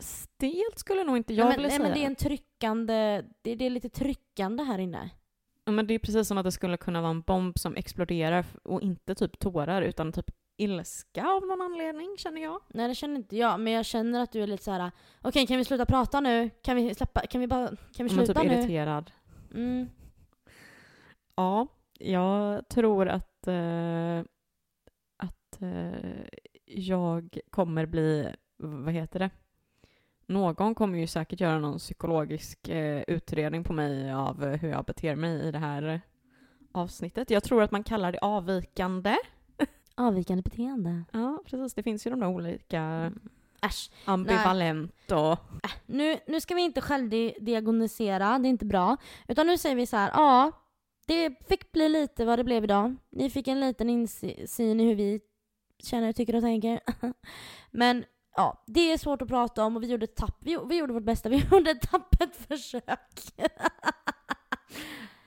Stelt skulle nog inte jag nej, men, vilja nej, säga. men det är en tryckande, det, det är lite tryckande här inne. Ja, men det är precis som att det skulle kunna vara en bomb som exploderar och inte typ tårar utan typ ilska av någon anledning, känner jag. Nej det känner inte jag, men jag känner att du är lite så här. okej kan vi sluta prata nu? Kan vi släppa, kan vi bara, kan vi sluta typ nu? irriterad. Mm. Ja, jag tror att, eh, att eh, jag kommer bli, vad heter det? Någon kommer ju säkert göra någon psykologisk eh, utredning på mig av hur jag beter mig i det här avsnittet. Jag tror att man kallar det avvikande. Avvikande beteende. Ja, precis. Det finns ju de där olika Mm. Äsch. ambivalent och... Äh, nu, nu ska vi inte självdiagnosera, det är inte bra. Utan nu säger vi så här, ja, det fick bli lite vad det blev idag. Ni fick en liten insyn i hur vi känner, tycker och tänker. Men ja, det är svårt att prata om och vi gjorde, ett tapp, vi, vi gjorde vårt bästa, vi gjorde ett tappert försök.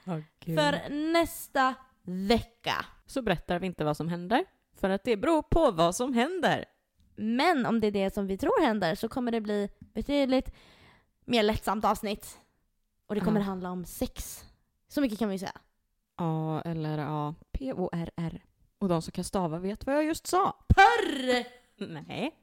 För nästa vecka. Så berättar vi inte vad som händer. För att det beror på vad som händer. Men om det är det som vi tror händer så kommer det bli betydligt mer lättsamt avsnitt. Och det kommer Ja. handla om sex. Så mycket kan vi säga. Ja, eller ja, P-O-R-R. Och de som kan stava vet vad jag just sa. Purr! Nej.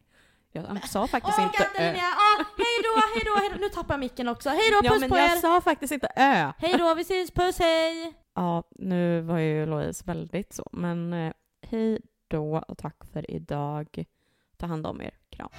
Jag sa faktiskt Åh inte ö. Ah, hej då, hej då, hej då. Nu tappar jag micken också. Hej då, Ja, puss men på jag er! sa faktiskt inte ö. Hej då, vi ses, puss, hej! Ja, nu var ju Louise väldigt så. Men eh, hej då och tack för idag. Ta hand om er. Kram.